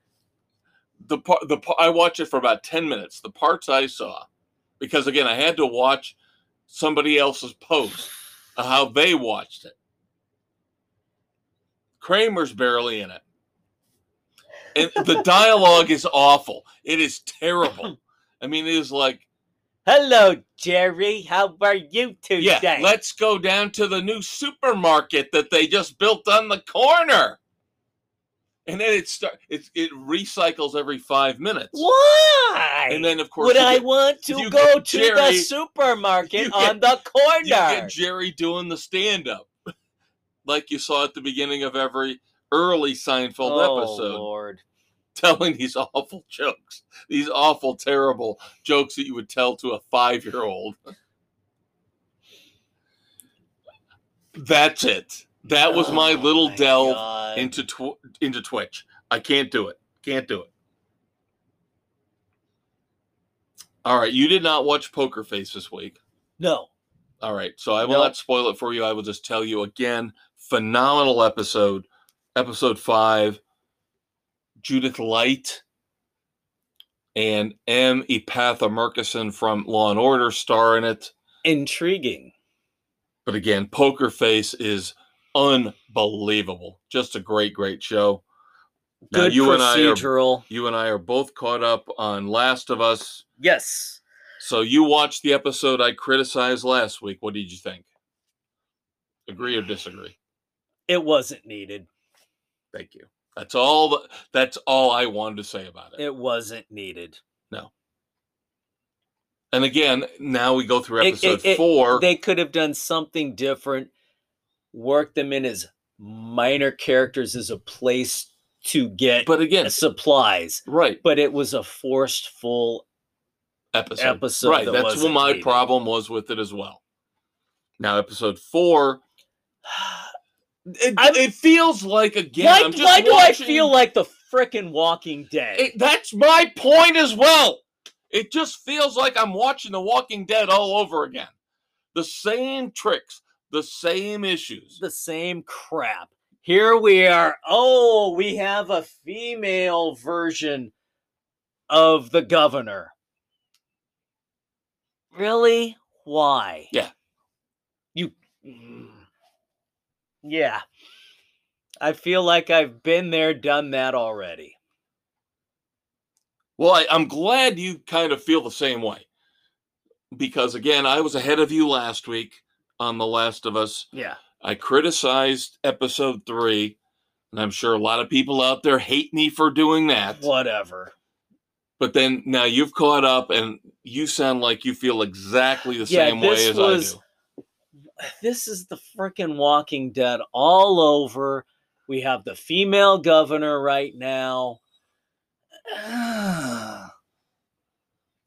the part the pa- I watched it for about 10 minutes. The parts I saw because again, I had to watch somebody else's post of how they watched it. Kramer's barely in it. And the dialogue is awful. It is terrible. I mean, it is like, Hello, Jerry. How are you today? yeah, let's go down to the new supermarket that they just built on the corner. And then it start it, it recycles every five minutes. Why? And then of course would I get- want to go to Jerry- the supermarket get- on the corner? you get Jerry doing the stand up like you saw at the beginning of every early Seinfeld oh, episode, Lord. telling these awful jokes, these awful, terrible jokes that you would tell to a five year old. That's it. That was my Oh little my delve God. into tw- into Twitch. I can't do it. Can't do it. All right, you did not watch Poker Face this week. No. All right, so I will not spoil it for you. I will just tell you again. Phenomenal episode, episode five. Judith Light and S. Epatha Merkerson from Law and Order star in it. Intriguing. But again, Poker Face is unbelievable. Just a great, great show. Now, Good you and I are procedural. you and I are both caught up on Last of Us. Yes. So you watched the episode I criticized last week. What did you think? Agree or disagree? It wasn't needed. Thank you. That's all. The, that's all I wanted to say about it. It wasn't needed. No. And again, now we go through episode it- it- four. They could have done something different, work them in as minor characters as a place to get but again, supplies. right But it was a forced full episode. episode right. that That's what my needed. problem was with it as well. Now, episode four. It, I'm- it feels like again. why I'm just why do I feel like the frickin' Walking Dead? It, that's my point as well. It just feels like I'm watching The Walking Dead all over again. The same tricks, the same issues. the same crap. Here we are. Oh, we have a female version of the governor. Really? Why? Yeah. You. Yeah. I feel like I've been there, done that already. Well, I, I'm glad you kind of feel the same way. Because again, I was ahead of you last week on The Last of Us. Yeah. I criticized episode three, and I'm sure a lot of people out there hate me for doing that. Whatever. But then now you've caught up, and you sound like you feel exactly the Yeah, same way as was- I do. this is the freaking Walking Dead all over. We have the female governor right now.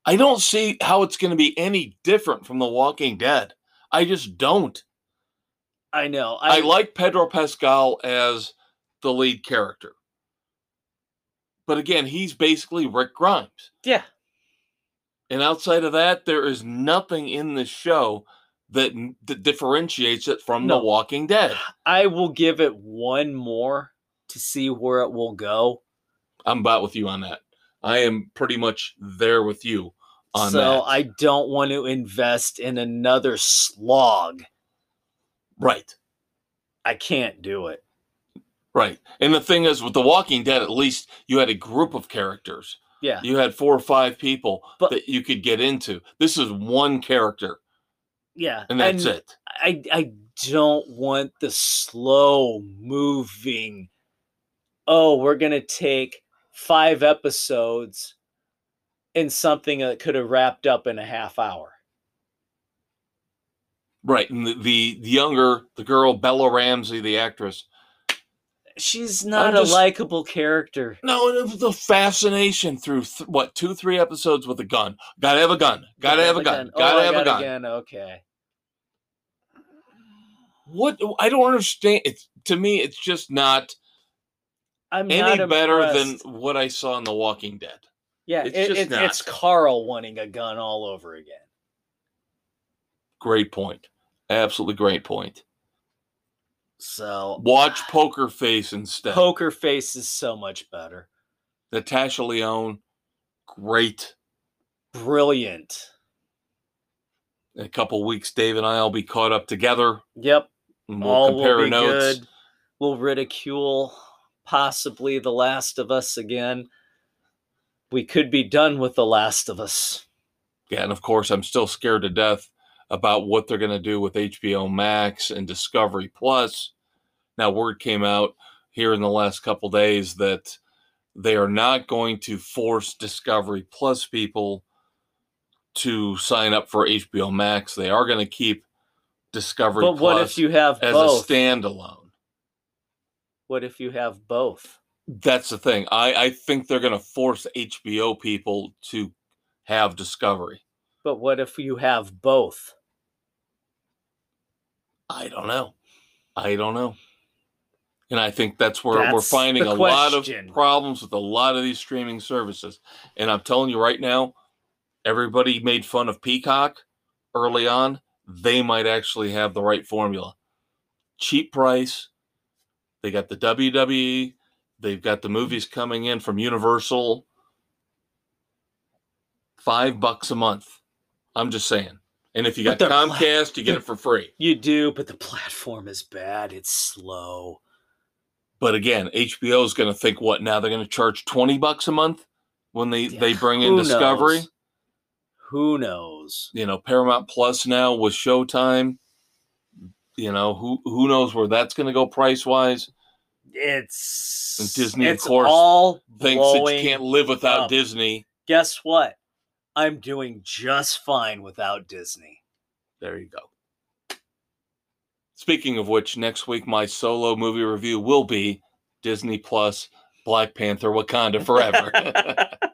I don't see how it's going to be any different from The Walking Dead. I just don't. I know. I, like Pedro Pascal as the lead character. But again, he's basically Rick Grimes. yeah. And outside of that, there is nothing in this show that, that differentiates it from No. The Walking Dead. I will give it one more to see where it will go. I'm about with you on that. I am pretty much there with you on so that. So I don't want to invest in another slog. right. I can't do it. Right. And the thing is, with The Walking Dead, at least you had a group of characters. Yeah. You had four or five people But- that you could get into. This is one character, Yeah. and that's it. I I don't want the slow moving. Oh, we're gonna take five episodes in something that could have wrapped up in a half hour. Right. And the, the younger, the girl, Bella Ramsey, the actress, she's not I'm a just- likable character. No, the fascination through th- what two, three episodes with a gun. Gotta have a gun. Gotta have a gun. Oh, Gotta I have a gun. Again. Okay. What I don't understand. It's to me, it's just not I'm any not better than what I saw in The Walking Dead. yeah. it's it- just it- it's. Carl wanting a gun all over again. Great point. Absolutely great point. So Watch Poker Face instead. Poker Face is so much better. Natasha Lyonne, great. Brilliant. In a couple weeks, Dave and I will be caught up together. Yep. And we'll all compare will be notes. good. We'll ridicule possibly The Last of Us again. We could be done with The Last of Us. Yeah, and of course, I'm still scared to death about what they're going to do with HBO Max and Discovery Plus. Now, word came out here in the last couple days that they are not going to force Discovery Plus people to sign up for HBO Max. They are going to keep Discovery But what Plus if you have as both? a standalone. what if you have both? That's the thing. I, I think they're going to force HBO people to have Discovery. But what if you have both? I don't know. I don't know. And I think that's where we're finding a lot of problems with a lot of these streaming services. And I'm telling you right now, everybody made fun of Peacock early on. They might actually have the right formula. Cheap price. They got the WWE. They've got the movies coming in from Universal. Five bucks a month. I'm just saying. And if you got they're pla- Comcast, you get it for free. You do, but the platform is bad. It's slow. But again, HBO is going to think what now? They're going to charge twenty bucks a month when they Yeah, they bring in Discovery. knows? Who knows? You know, Paramount Plus now with Showtime. You know who who knows where that's going to go price wise. It's And Disney, of it's course, all Thinks that you can't live without up. Disney. Guess what? I'm doing just fine without Disney. There you go. Speaking of which, next week my solo movie review will be Disney Plus Black Panther Wakanda Forever.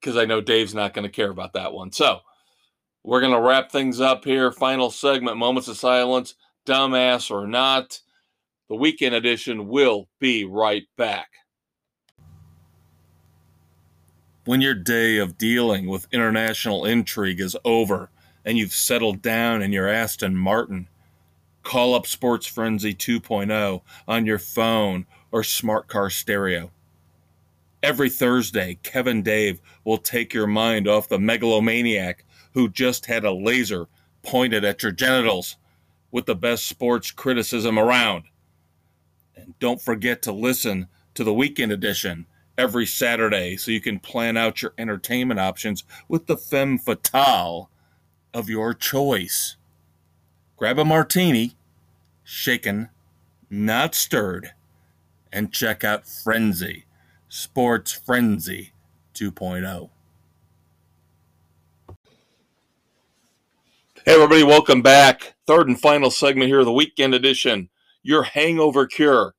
because I know Dave's not going to care about that one. So we're going to wrap things up here. Final segment, Moments of Silence, Dumbass or Not. The weekend edition will be right back. When your day of dealing with international intrigue is over and you've settled down in your Aston Martin, call up Sports Frenzy 2.0 on your phone or smart car stereo. Every Thursday, Kevin Dave will take your mind off the megalomaniac who just had a laser pointed at your genitals with the best sports criticism around. And don't forget to listen to the weekend edition every Saturday so you can plan out your entertainment options with the femme fatale of your choice. Grab a martini, shaken, not stirred, and check out Frenzy. Sports Frenzy oh. 2.0. Hey, everybody, welcome back. Third and final segment here of the weekend edition Your Hangover Cure.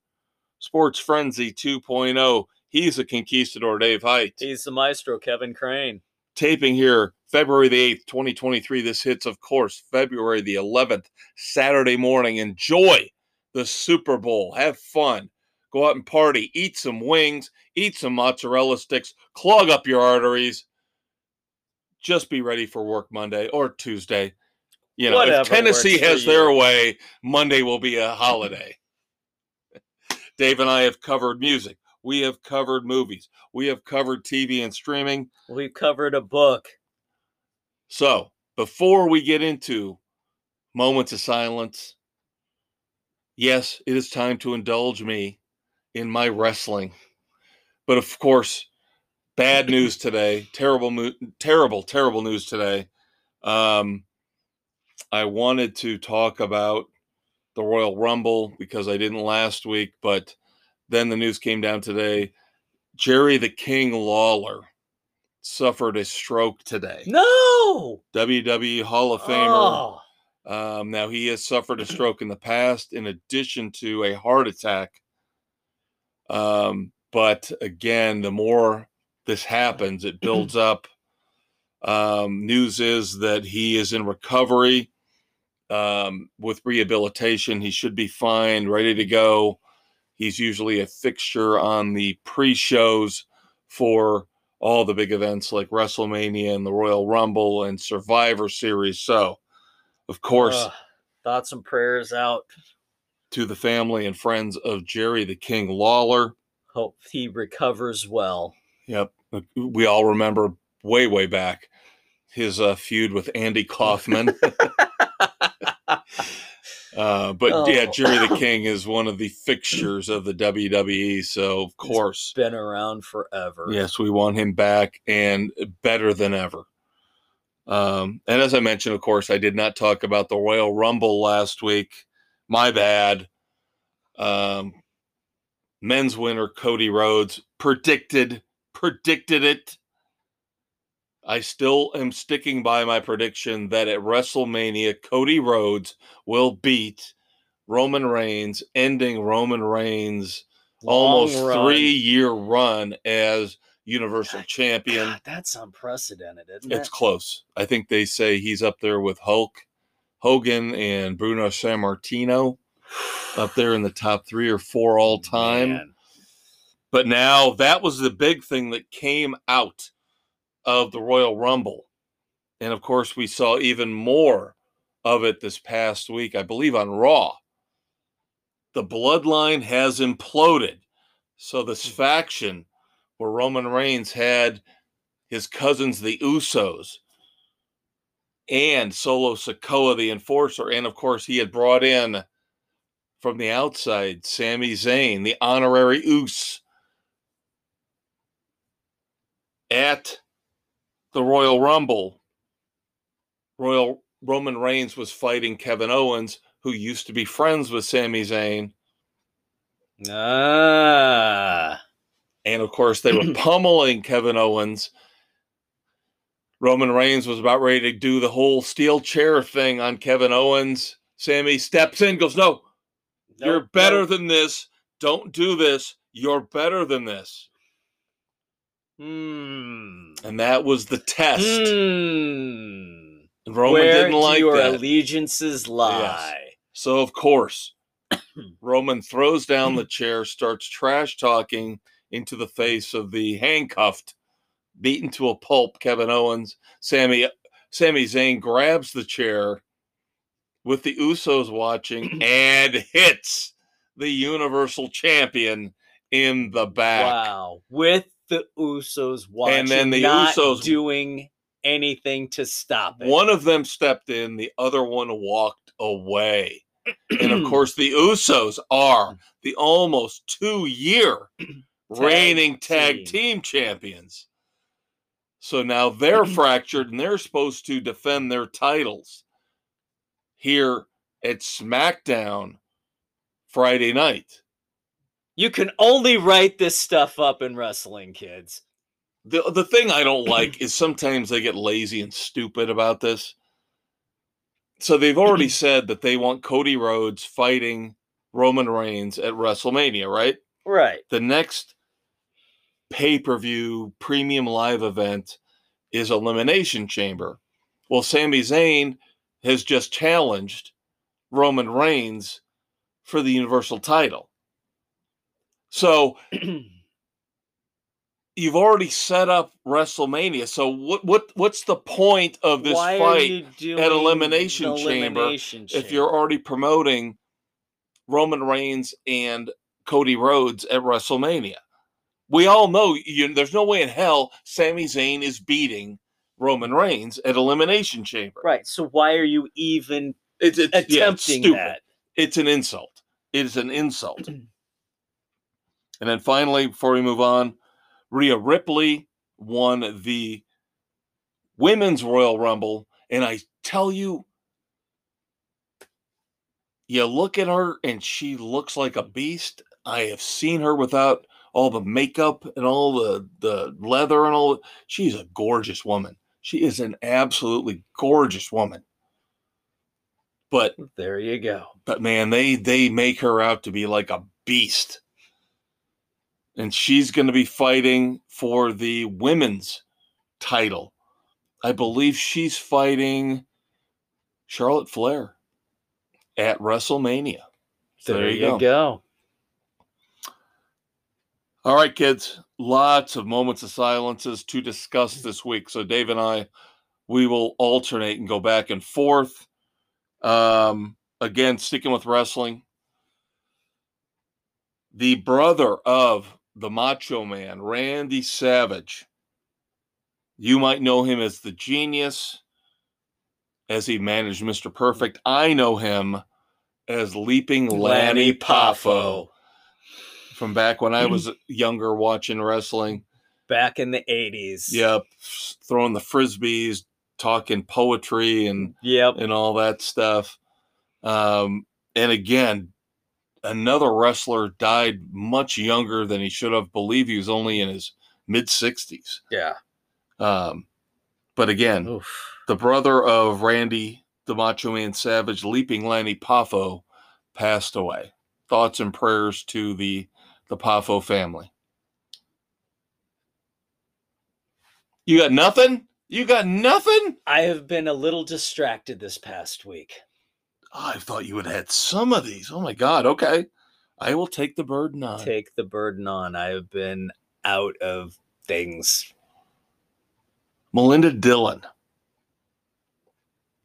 Sports Frenzy 2.0. He's a conquistador, Dave Height. He's the maestro, Kevin Crane. Taping here February the 8th, 2023. This hits, of course, February the 11th, Saturday morning. Enjoy the Super Bowl. Have fun. Go out and party. Eat some wings. Eat some mozzarella sticks. Clog up your arteries. Just be ready for work Monday or Tuesday. You know, Whatever if Tennessee has their way, Monday will be a holiday. Dave and I have covered music. We have covered movies. We have covered TV and streaming. We've covered a book. So, before we get into moments of silence, yes, it is time to indulge me in my wrestling. But of course, bad news today. Terrible, terrible, terrible news today. Um, I wanted to talk about the Royal Rumble because I didn't last week, but then the news came down today. Jerry the King Lawler suffered a stroke today. No. WWE Hall of Famer. Oh, Um, now he has suffered a stroke in the past, in addition to a heart attack Um, but again, the more this happens, it builds up. Um, news is that he is in recovery um, with rehabilitation. He should be fine, ready to go. He's usually a fixture on the pre shows for all the big events like WrestleMania and the Royal Rumble and Survivor Series. So, of course, Ugh, thoughts and prayers out. to the family and friends of Jerry the King Lawler. Hope he recovers well. Yep. We all remember way, way back his uh, feud with Andy Kaufman. uh, but yeah, Oh. Jerry the King is one of the fixtures of the WWE. So, of course, Been around forever. yes, we want him back and better than ever. Um, and as I mentioned, of course, I did not talk about the Royal Rumble last week. My bad. Um, men's winner Cody Rhodes predicted predicted it. I still am sticking by my prediction that at WrestleMania Cody Rhodes will beat Roman Reigns, ending Roman Reigns' almost run. three year run as Universal Champion. God, that's unprecedented, isn't It's it? close. I think they say he's up there with Hulk, Hogan, and Bruno Sammartino up there in the top three or four all time. Man. But now that was the big thing that came out of the Royal Rumble. And of course, we saw even more of it this past week, I believe on Raw. The bloodline has imploded. So, this hmm. faction where Roman Reigns had his cousins, the Usos, and Solo Sikoa, the enforcer, and of course, he had brought in from the outside Sami Zayn, the honorary Us at the Royal Rumble, Royal Roman Reigns was fighting Kevin Owens, who used to be friends with Sami Zayn, Ah. and of course they were pummeling Kevin Owens. Roman Reigns was about ready to do the whole steel chair thing on Kevin Owens. Sami steps in, goes, "No, you're better nope. than this. Don't do this. You're better than this." Hmm. And that was the test. And Roman Where didn't like your that. allegiances lie? So of course, Roman throws down the chair, starts trash talking into the face of the handcuffed, beaten to a pulp Kevin Owens. Sami Sami Zayn grabs the chair with the Usos watching and hits the Universal Champion in the back. Wow. With the Usos watching, then the not Usos- doing anything to stop it. One of them stepped in, the other one walked away. and of course, the Usos are mm. the almost two year reigning tag team. team champions. So now they're fractured and they're supposed to defend their titles here at SmackDown Friday night. You can only write this stuff up in wrestling, kids. The, the thing I don't like is sometimes they get lazy and stupid about this. So they've already mm-hmm. said that they want Cody Rhodes fighting Roman Reigns at WrestleMania, right? Right. the next pay per view premium live event is Elimination Chamber. Well, Sami Zayn has just challenged Roman Reigns for the Universal title. So you've already set up WrestleMania. So what what what's the point of this Why fight at Elimination the Chamber Elimination if you're already promoting Roman Reigns and Cody Rhodes at WrestleMania. We all know you, there's no way in hell Sami Zayn is beating Roman Reigns at Elimination Chamber. right? So why are you even It's, it's yeah, it's attempting that? It's an insult. It is an insult. and then finally, before we move on, Rhea Ripley won the Women's Royal Rumble. And I tell you, you look at her and she looks like a beast. I have seen her without all the makeup and all the, the leather and all. She's a gorgeous woman. She is an absolutely gorgeous woman. But There you go. but man, they they make her out to be like a beast. And she's going to be fighting for the women's title. I believe she's fighting Charlotte Flair at WrestleMania. So there, you go. All right, kids. Lots of moments of silences to discuss this week. So Dave and I, we will alternate and go back and forth. Um, again, sticking with wrestling. The brother of the Macho Man, Randy Savage. You might know him as the genius, as he managed Mr. Perfect. I know him as Leaping Lanny Poffo from back when I was younger watching wrestling. Back in the 80s. Yep. Throwing the frisbees, talking poetry and Yep. and all that stuff. Um, and again, another wrestler died much younger than he should have. Believe he was only in his mid 60s. Yeah. Um, but again, Oof. the brother of Randy, the Macho Man Savage, Leaping Lanny Poffo, passed away. Thoughts and prayers to the the Poffo family. You got nothing? You got nothing? I have been a little distracted this past week. Oh, I thought you would have had some of these. Oh my God. Okay. I will take the burden on. Take the burden on. I have been out of things. Melinda Dillon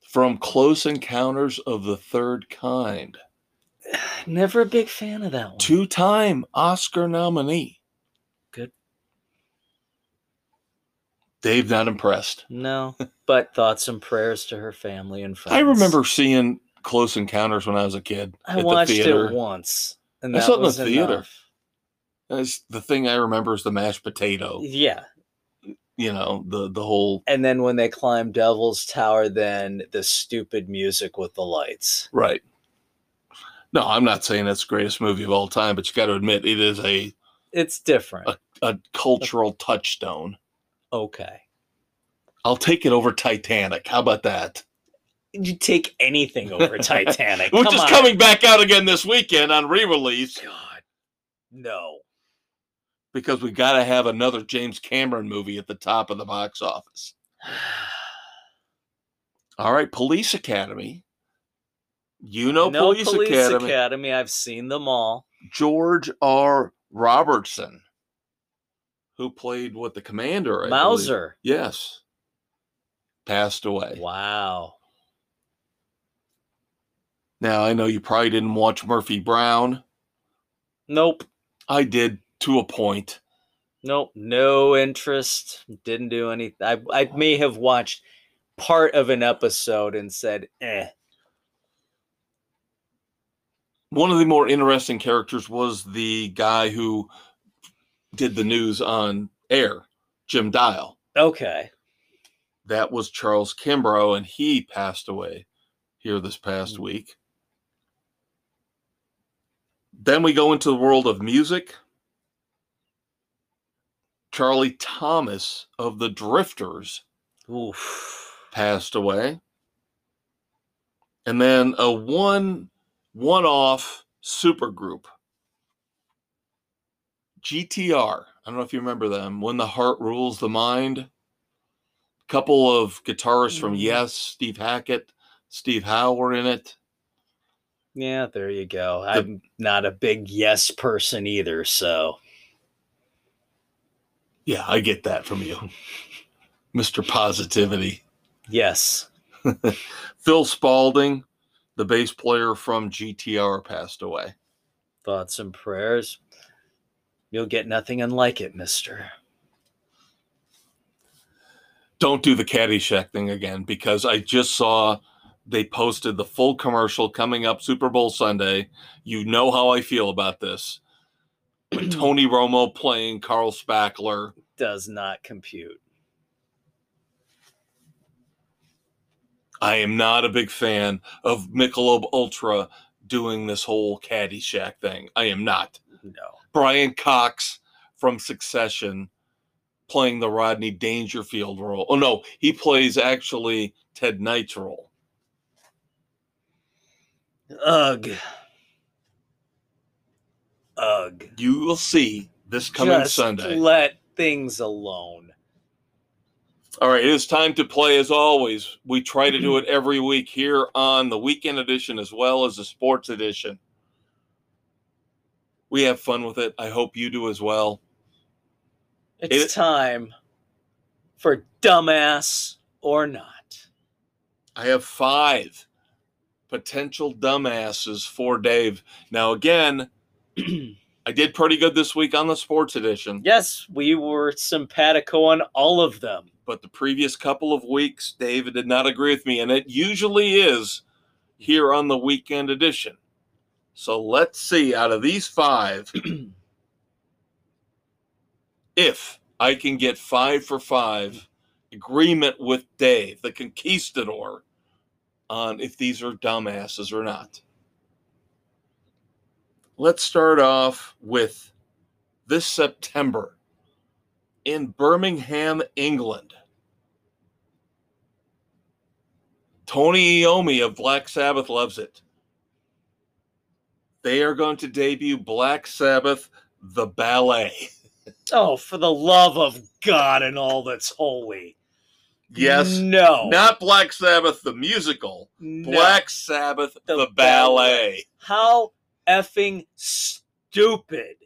from Close Encounters of the Third Kind, Never a big fan of that one. two time Oscar nominee. Good. Dave, not impressed. No, but thoughts and prayers to her family and friends. I remember seeing Close Encounters when I was a kid. I at watched the theater. it once, and I that saw it in the theater. enough. That's the thing I remember is the mashed potato. Yeah, You know, the the whole and then when they climb Devil's Tower, then the stupid music with the lights. right. No, I'm not saying that's the greatest movie of all time, but you got to admit it is a It's different. a cultural touchstone. Okay, I'll take it over Titanic. How about that? You take anything over Titanic, Which Come is on. coming back out again this weekend on re-release God, no. because we got to have another James Cameron movie at the top of the box office. All right, Police Academy. You know no Police, Police Academy. Academy. I've seen them all. George R. Robertson, who played what the commander, I believe. Mauser. Yes, passed away. Wow. Now I know you probably didn't watch Murphy Brown. Nope. I did to a point. Nope. No interest. Didn't do anything. I, I may have watched part of an episode and said, eh. One of the more interesting characters was the guy who did the news on air, Jim Dial. Okay. That was Charles Kimbrough, and he passed away here this past Mm. week. Then we go into the world of music. Charlie Thomas of the Drifters Oof. passed away. And then a one one off supergroup. GTR. I don't know if you remember them. When the Heart Rules the Mind. A Couple of guitarists from Mm. Yes, Steve Hackett, Steve Howe were in it. Yeah, there you go. I'm not a big yes person either, so Yeah, I get that from you. Mr. Positivity. yes. Phil Spalding, the bass player from GTR, passed away. Thoughts and prayers. You'll get nothing unlike it, mister. don't do the Caddyshack thing again because I just saw they posted the full commercial coming up Super Bowl Sunday. You know how I feel about this. With Tony Romo playing Carl Spackler. Does not compute. I am not a big fan of Michelob Ultra doing this whole Caddyshack thing. I am not. No. Brian Cox from Succession playing the Rodney Dangerfield role. Oh no, he plays actually Ted Knight's role. Ugh. Ugh. you will see this coming Just Sunday. Let things alone. All right, it is time to play as always. We try to do it every week here on the weekend edition as well as the sports edition. We have fun with it. I hope you do as well. It's It- time for dumbass or not. I have five potential dumbasses for Dave. Now, again, I did pretty good this week on the sports edition, yes, we were simpatico on all of them. but the previous couple of weeks, David did not agree with me, and it usually is here on the weekend edition. So let's see out of these five if I can get five for five agreement with Dave, the conquistador, on if these are dumbasses or not. Let's start off with this September in Birmingham, England. Tony Iommi of Black Sabbath loves it. They are going to debut Black Sabbath, the ballet. Oh, for the love of God and all that's holy. Yes, No. not Black Sabbath, the musical. no. Black Sabbath, the, The ballet. How effing stupid.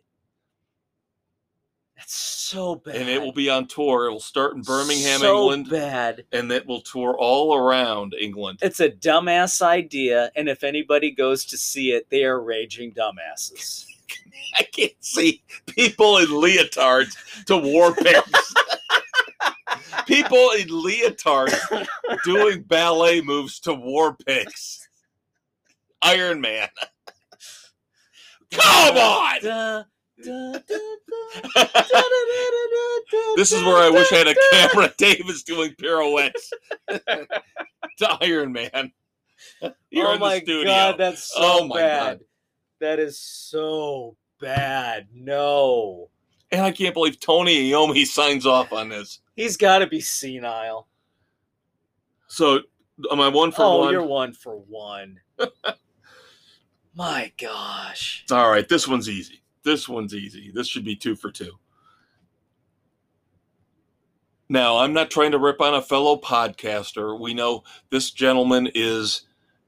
That's so bad. And it will be on tour. It will start in Birmingham, so England, bad. and it will tour all around England. It's a dumbass idea, and if anybody goes to see it, they are raging dumbasses. I can't see people in leotards to war pigs. People in leotards doing ballet moves to war pigs. Iron Man. Come on! This is where I wish I had a camera. Davis doing pirouettes to Iron Man. Here oh in the my studio. god, that's so Oh my bad. God. That is so bad. No. And I can't believe Tony Iommi signs off on this. He's got to be senile. So, am I one for oh, one? you're one for one. my gosh. All right, this one's easy. This one's easy. This should be two for two. Now, I'm not trying to rip on a fellow podcaster. We know this gentleman is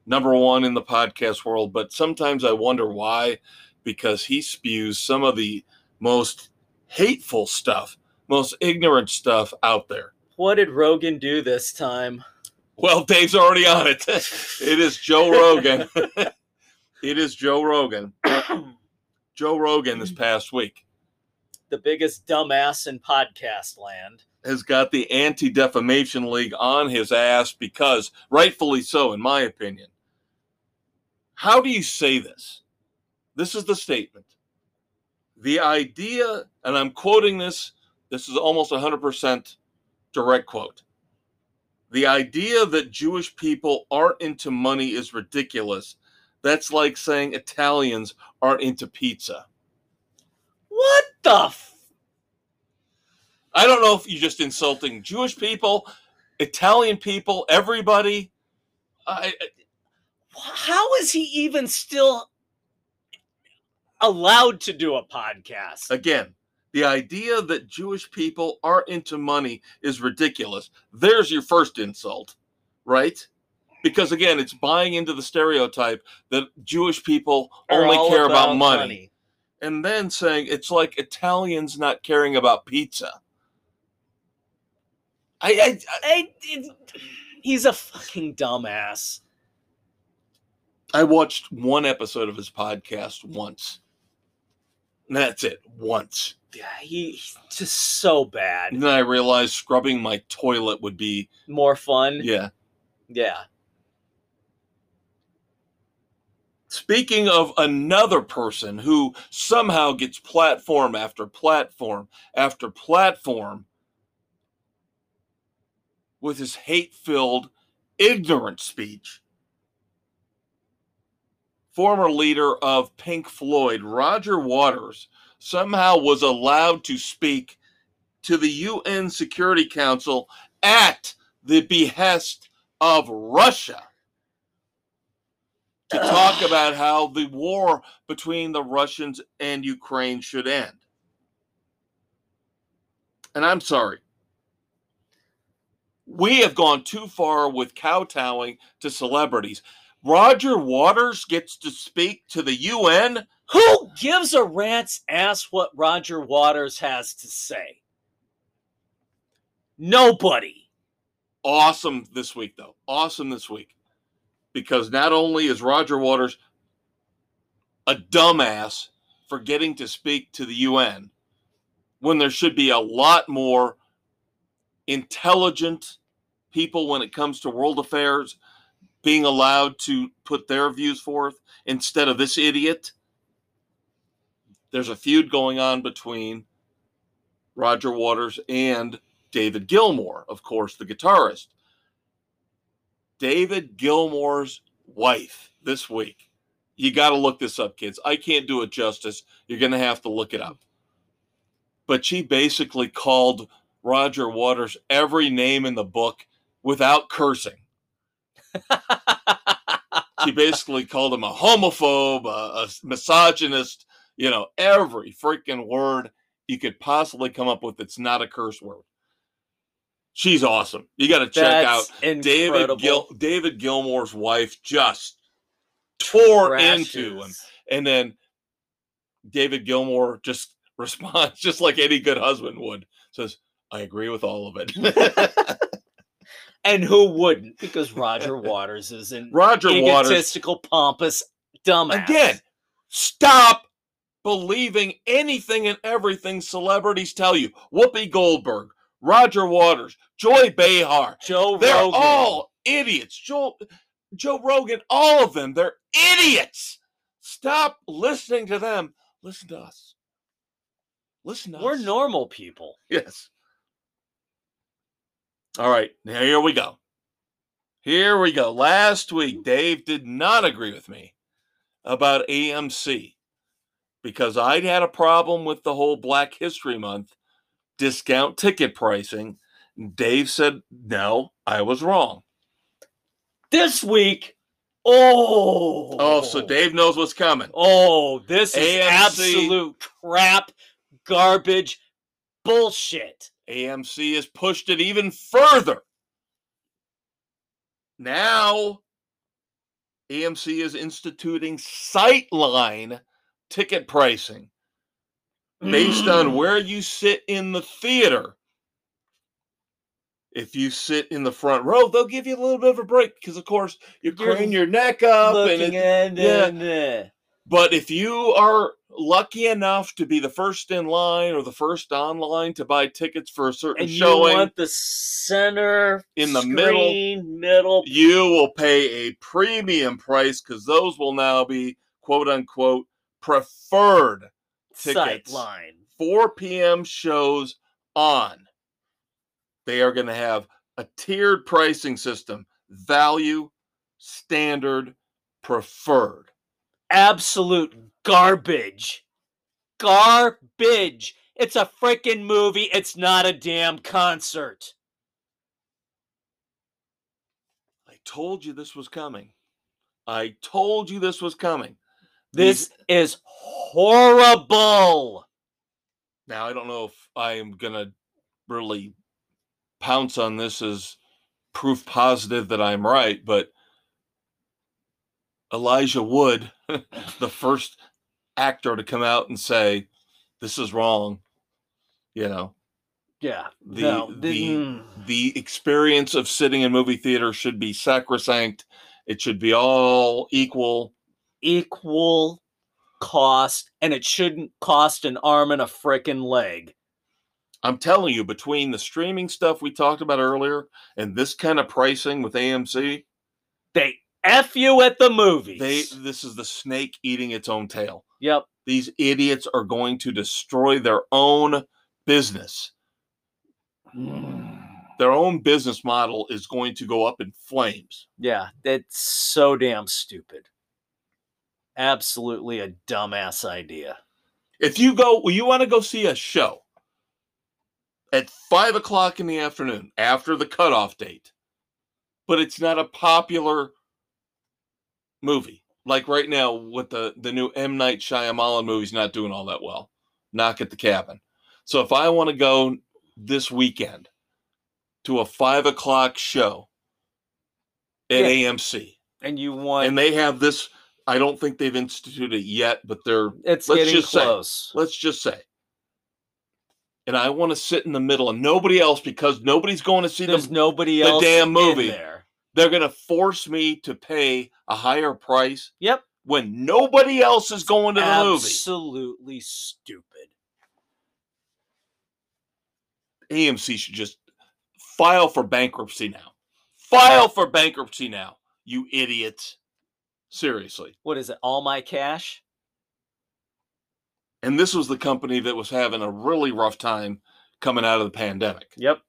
number one in the podcast world, but sometimes I wonder why, because he spews some of the most hateful stuff, most ignorant stuff out there. What did Rogan do this time? Well, Dave's already on it. it is Joe Rogan. it is Joe Rogan. Joe Rogan this past week. the biggest dumbass in podcast land. has got the Anti Defamation League on his ass because, rightfully so, in my opinion. How do you say this? This is the statement. The idea, and I'm quoting this, this is almost 100% direct quote. The idea that Jewish people aren't into money is ridiculous. That's like saying Italians aren't into pizza. What the? F- I don't know if you're just insulting Jewish people, Italian people, everybody. I, How is he even still allowed to do a podcast? again, the idea that Jewish people aren't into money is ridiculous. There's your first insult, right? Because again, it's buying into the stereotype that Jewish people Are only care about, money. And then saying it's like Italians not caring about pizza. I, I, I I- it- he's a fucking dumbass. I watched one episode of his podcast once. And that's it, once. Yeah, he, he's just so bad. And then I realized scrubbing my toilet would be, More fun. yeah. Yeah. Speaking of another person who somehow gets platform after platform after platform with his hate filled, ignorant speech, former leader of Pink Floyd, Roger Waters, somehow was allowed to speak to the UN Security Council at the behest of Russia to talk about how the war between the Russians and Ukraine should end. And I'm sorry. We have gone too far with kowtowing to celebrities. Roger Waters gets to speak to the UN. Who gives a rat's ass what Roger Waters has to say? Nobody. Awesome this week, though. Awesome this week. Because not only is Roger Waters a dumbass for getting to speak to the UN when there should be a lot more intelligent people when it comes to world affairs being allowed to put their views forth instead of this idiot. There's a feud going on between Roger Waters and David Gilmour, of course, the guitarist. David Gilmour's wife this week. You got to look this up, kids. I can't do it justice. You're going to have to look it up. But she basically called Roger Waters every name in the book without cursing. she basically called him a homophobe, a, a misogynist, you know, every freaking word you could possibly come up with that's not a curse word. She's awesome. You got to check That's out David. Gil- David Gilmour's wife just tore into him, and then David Gilmour just responds just like any good husband would. Says, "I agree with all of it." And who wouldn't? Because Roger Waters is an Roger Waters egotistical, pompous dumbass. again. Stop believing anything and everything celebrities tell you. Whoopi Goldberg, Roger Waters, Joy Behar, Joe They're Rogan. all idiots. Joe Joe Rogan, all of them, they're idiots. Stop listening to them. Listen to us. Listen to We're us. normal people. Yes. All right, now here we go. Here we go. Last week, Dave did not agree with me about AMC because I'd had a problem with the whole Black History Month discount ticket pricing. Dave said, no, I was wrong. This week, oh, Oh, so Dave knows what's coming. Oh, this is AMC. absolute crap, garbage, bullshit. AMC has pushed it even further. Now, AMC is instituting sightline ticket pricing based on Mm. where you sit in the theater. If you sit in the front row, they'll give you a little bit of a break because, of course, you You're crane your neck up. And it, at yeah. it. but if you are lucky enough to be the first in line or the first online to buy tickets for a certain and you showing, want the center In the middle. middle. you will pay a premium price because those will now be quote unquote preferred tickets. Sightline. 4 p.m. shows on. They are going to have a tiered pricing system value, standard, preferred. Absolute garbage. Garbage. It's a freaking movie. It's not a damn concert. I told you this was coming. I told you this was coming. This is horrible. Now, I don't know if I am going to really pounce on this as proof positive that I'm right, but Elijah Wood, the first actor to come out and say, this is wrong, you know, Yeah. the, no. the, the experience of sitting in movie theater should be sacrosanct. It should be all equal. Equal cost, and it shouldn't cost an arm and a frickin' leg. I'm telling you, between the streaming stuff we talked about earlier and this kind of pricing with AMC, They F you at the movies. they this is the snake eating its own tail. yep. These idiots are going to destroy their own business. Mm. Their own business model is going to go up in flames. Yeah, that's so damn stupid. Absolutely a dumbass idea. If you go, well, you want to go see a show at five o'clock in the afternoon after the cutoff date, but it's not a popular movie. Like right now, with the the new M Night Shyamalan movie's not doing all that well. Knock at the cabin. So if I want to go this weekend to a five o'clock show at Yeah. AMC, And you want and they have this. I don't think they've instituted it yet, but they're it's let's getting just say- close. let's just say. And I want to sit in the middle and nobody else because nobody's going to see There's the nobody the else damn movie. there. they're going to force me to pay a higher price Yep. when nobody else is going to the movie. Absolutely stupid. AMC should just file for bankruptcy now. File for bankruptcy now, you idiots. Seriously. What is it? All my cash? And this was the company that was having a really rough time coming out of the pandemic. Yep.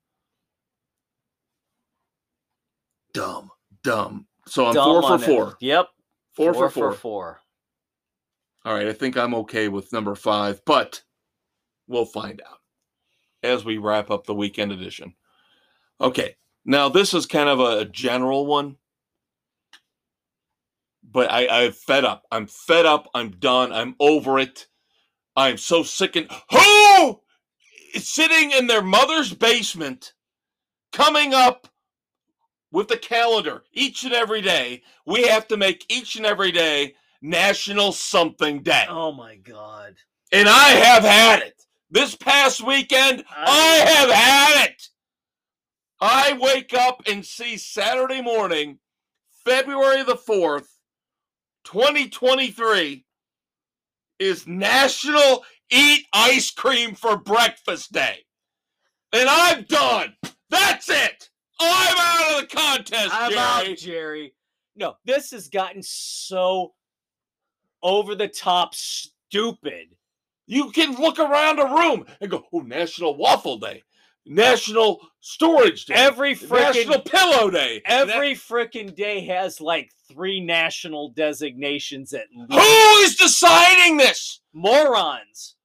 Dumb, dumb. So I'm Dumb four for on it. four. Yep. Four, for four. four. All right, I think I'm okay with number five, but we'll find out as we wrap up the weekend edition. Okay, now this is kind of a general one, but I, I'm fed up. I'm fed up. I'm done. I'm over it. I'm so sick and who is sitting in their mother's basement, coming up with the calendar each and every day. We have to make each and every day National Something Day. Oh my god. And I have had it. This past weekend, I have had it. I wake up and see Saturday morning, February the 4th, 2023, is National Eat Ice Cream for Breakfast Day. And I'm done. That's it. I'm out of the contest, I'm Jerry. out, Jerry. No, this has gotten so over the top stupid. You can look around a room and go, oh, National Waffle Day, National Storage Day, Every National Pillow Day. every freaking day has like three national designations at Who least. is deciding this? Morons.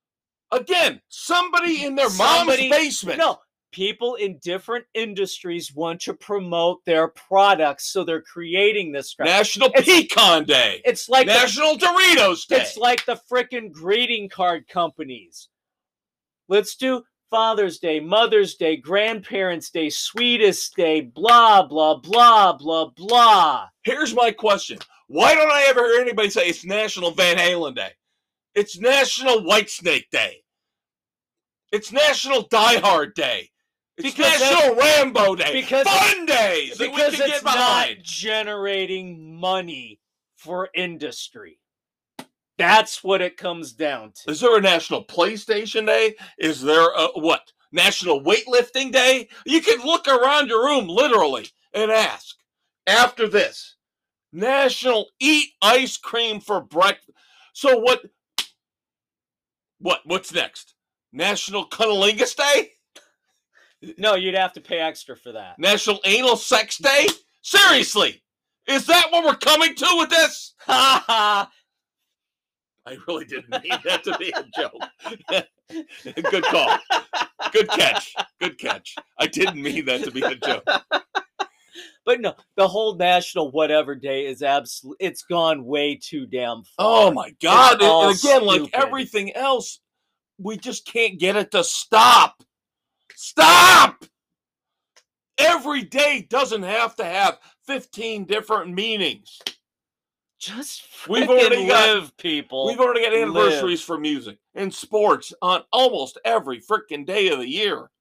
Again, somebody in their Somebody- mom's basement. No, people in different industries want to promote their products, so they're creating this crap. National It's- Pecan Day, It's like the National Doritos Day. It's like the frickin' greeting card companies. Let's do Father's Day, Mother's Day, Grandparents' Day, Sweetest Day, blah, blah, blah, blah, blah. Here's my question: Why don't I ever hear anybody say it's National Van Halen Day? It's National Whitesnake Day. It's National Die Hard Day. It's Because National Rambo Day. because- Fun days Because can it's not generating money for industry. That's what it comes down to. Is there a National PlayStation Day? Is there a what? National Weightlifting Day? You can look around your room literally and ask after this National Eat Ice Cream for Breakfast. So what? What? What's next? National Cunnilingus Day? No, you'd have to pay extra for that. National Anal Sex Day? Seriously, is that what we're coming to with this? Ha ha! I really didn't mean that to be a joke. Good call. Good catch. Good catch. I didn't mean that to be a joke. But no, the whole national whatever day is absolute. It's gone way too damn far. Oh my God. And- and again, like everything else, we just can't get it to stop. Stop! Every day doesn't have to have 15 different meanings. Just We've freaking already got- live, people. We've already got live. anniversaries for music and sports on almost every freaking day of the year.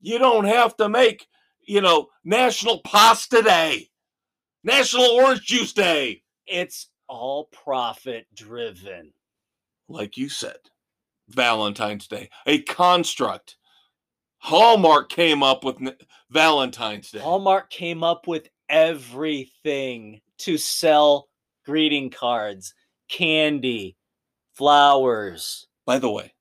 You don't have to make, you know, National Pasta Day, National Orange Juice Day. it's all profit driven. Like you said, Valentine's Day, a construct. Hallmark came up with Valentine's Day. Hallmark came up with everything to sell greeting cards, candy, flowers. By the way,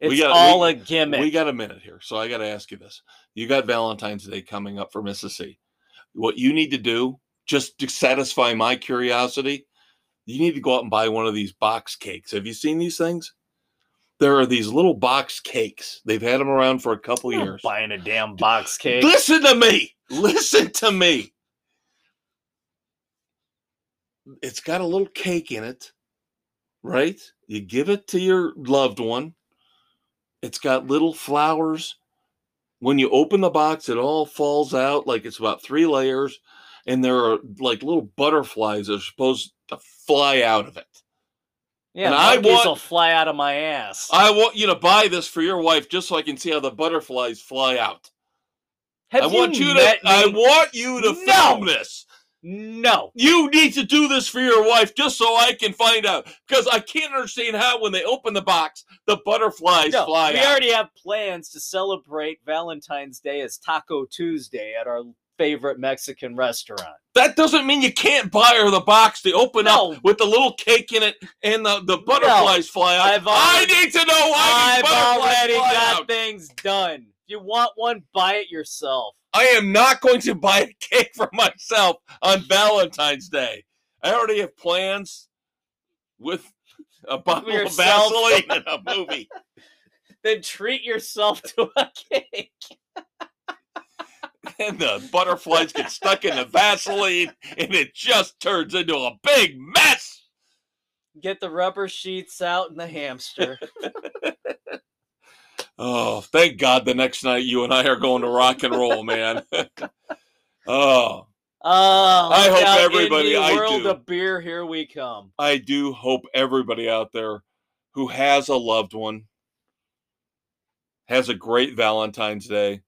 It's We got- all we- a gimmick. we got a minute here, so I got to ask you this. You got Valentine's Day coming up for Mississippi. What you need to do, just to satisfy my curiosity, you need to go out and buy one of these box cakes. Have you seen these things? There are these little box cakes. They've had them around for a couple years. buying a damn box cake. Listen to me. Listen to me. It's got a little cake in it, right? You give it to your loved one. It's got little flowers when you open the box, it all falls out like it's about three layers, and there are like little butterflies that are supposed to fly out of it. Yeah, And I want- will fly out of my ass. I want you to buy this for your wife just so I can see how the butterflies fly out. Have I want you to met I want you to No. film this. No. You need to do this for your wife just so I can find out. Because I can't understand how when they open the box, the butterflies No, fly we out. already have plans to celebrate Valentine's Day as Taco Tuesday at our favorite Mexican restaurant. That doesn't mean you can't buy her the box to open No. up with the little cake in it and the, the butterflies fly out. Already- I need to know why I've already got out. things done. If you want one, buy it yourself. I am not going to buy a cake for myself on Valentine's Day. I already have plans with a bottle of Yourself. Vaseline and a movie. Then treat yourself to a cake. and the butterflies get stuck in the Vaseline and it just turns into a big mess. Get the rubber sheets out and the hamster. Oh, thank God the next night you and I are going to rock and roll, man. oh, Oh, I hope everybody- indie I world do. of beer, here we come. I do hope everybody out there who has a loved one has a great Valentine's Day.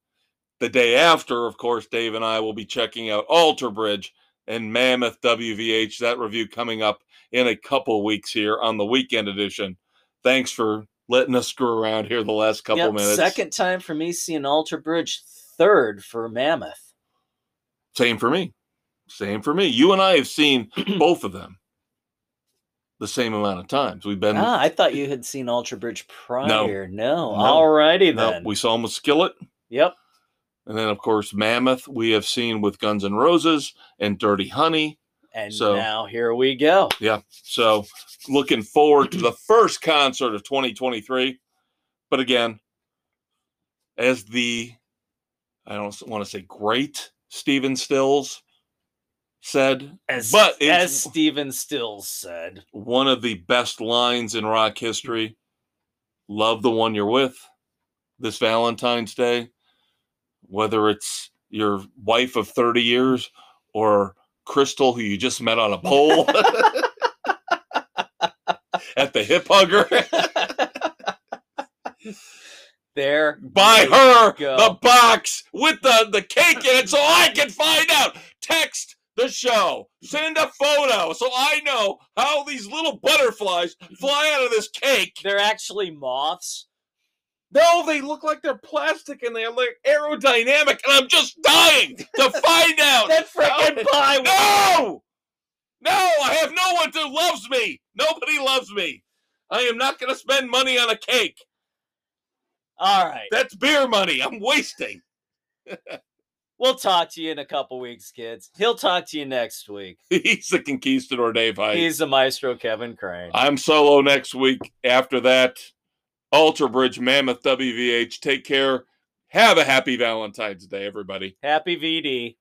The day after, of course, Dave and I will be checking out Alter Bridge and Mammoth WVH. That review coming up in a couple weeks here on the weekend edition. Thanks for letting us screw around here the last couple Yep, minutes. Second time for me seeing Alter Bridge. Third for Mammoth. Same for me. Same for me. You and I have seen both of them the same amount of times. We've been Ah, I thought you had seen Alter Bridge prior. No. No. Alrighty no, then. we saw them with Skillet. Yep. And then, of course, Mammoth, we have seen with Guns N' Roses and Dirty Honey. And So- now here we go. Yeah. So, looking forward to the first concert of 2023. But again, as the, I don't want to say great Stephen Stills said, As, But as Stephen Stills said. one of the best lines in rock history love the one you're with this Valentine's Day, whether it's your wife of 30 years or Crystal, who you just met on a pole at the hip hugger. there. Buy her go. the box with the, the cake in it so I can find out. Text the show. Send a photo so I know how these little butterflies fly out of this cake. They're actually moths. No, they look like they're plastic and they're like aerodynamic, and I'm just dying to find out. That frickin' pie. no, no, I have no one who loves me. Nobody loves me. I am not going to spend money on a cake. All right. That's beer money. I'm wasting. We'll talk to you in a couple weeks, kids. He'll talk to you next week. He's the conquistador, Dave Hyde. He's the maestro, Kevin Crane. I'm solo next week. After that, Alter Bridge, Mammoth WVH. Take care. Have a happy Valentine's Day, everybody. Happy VD.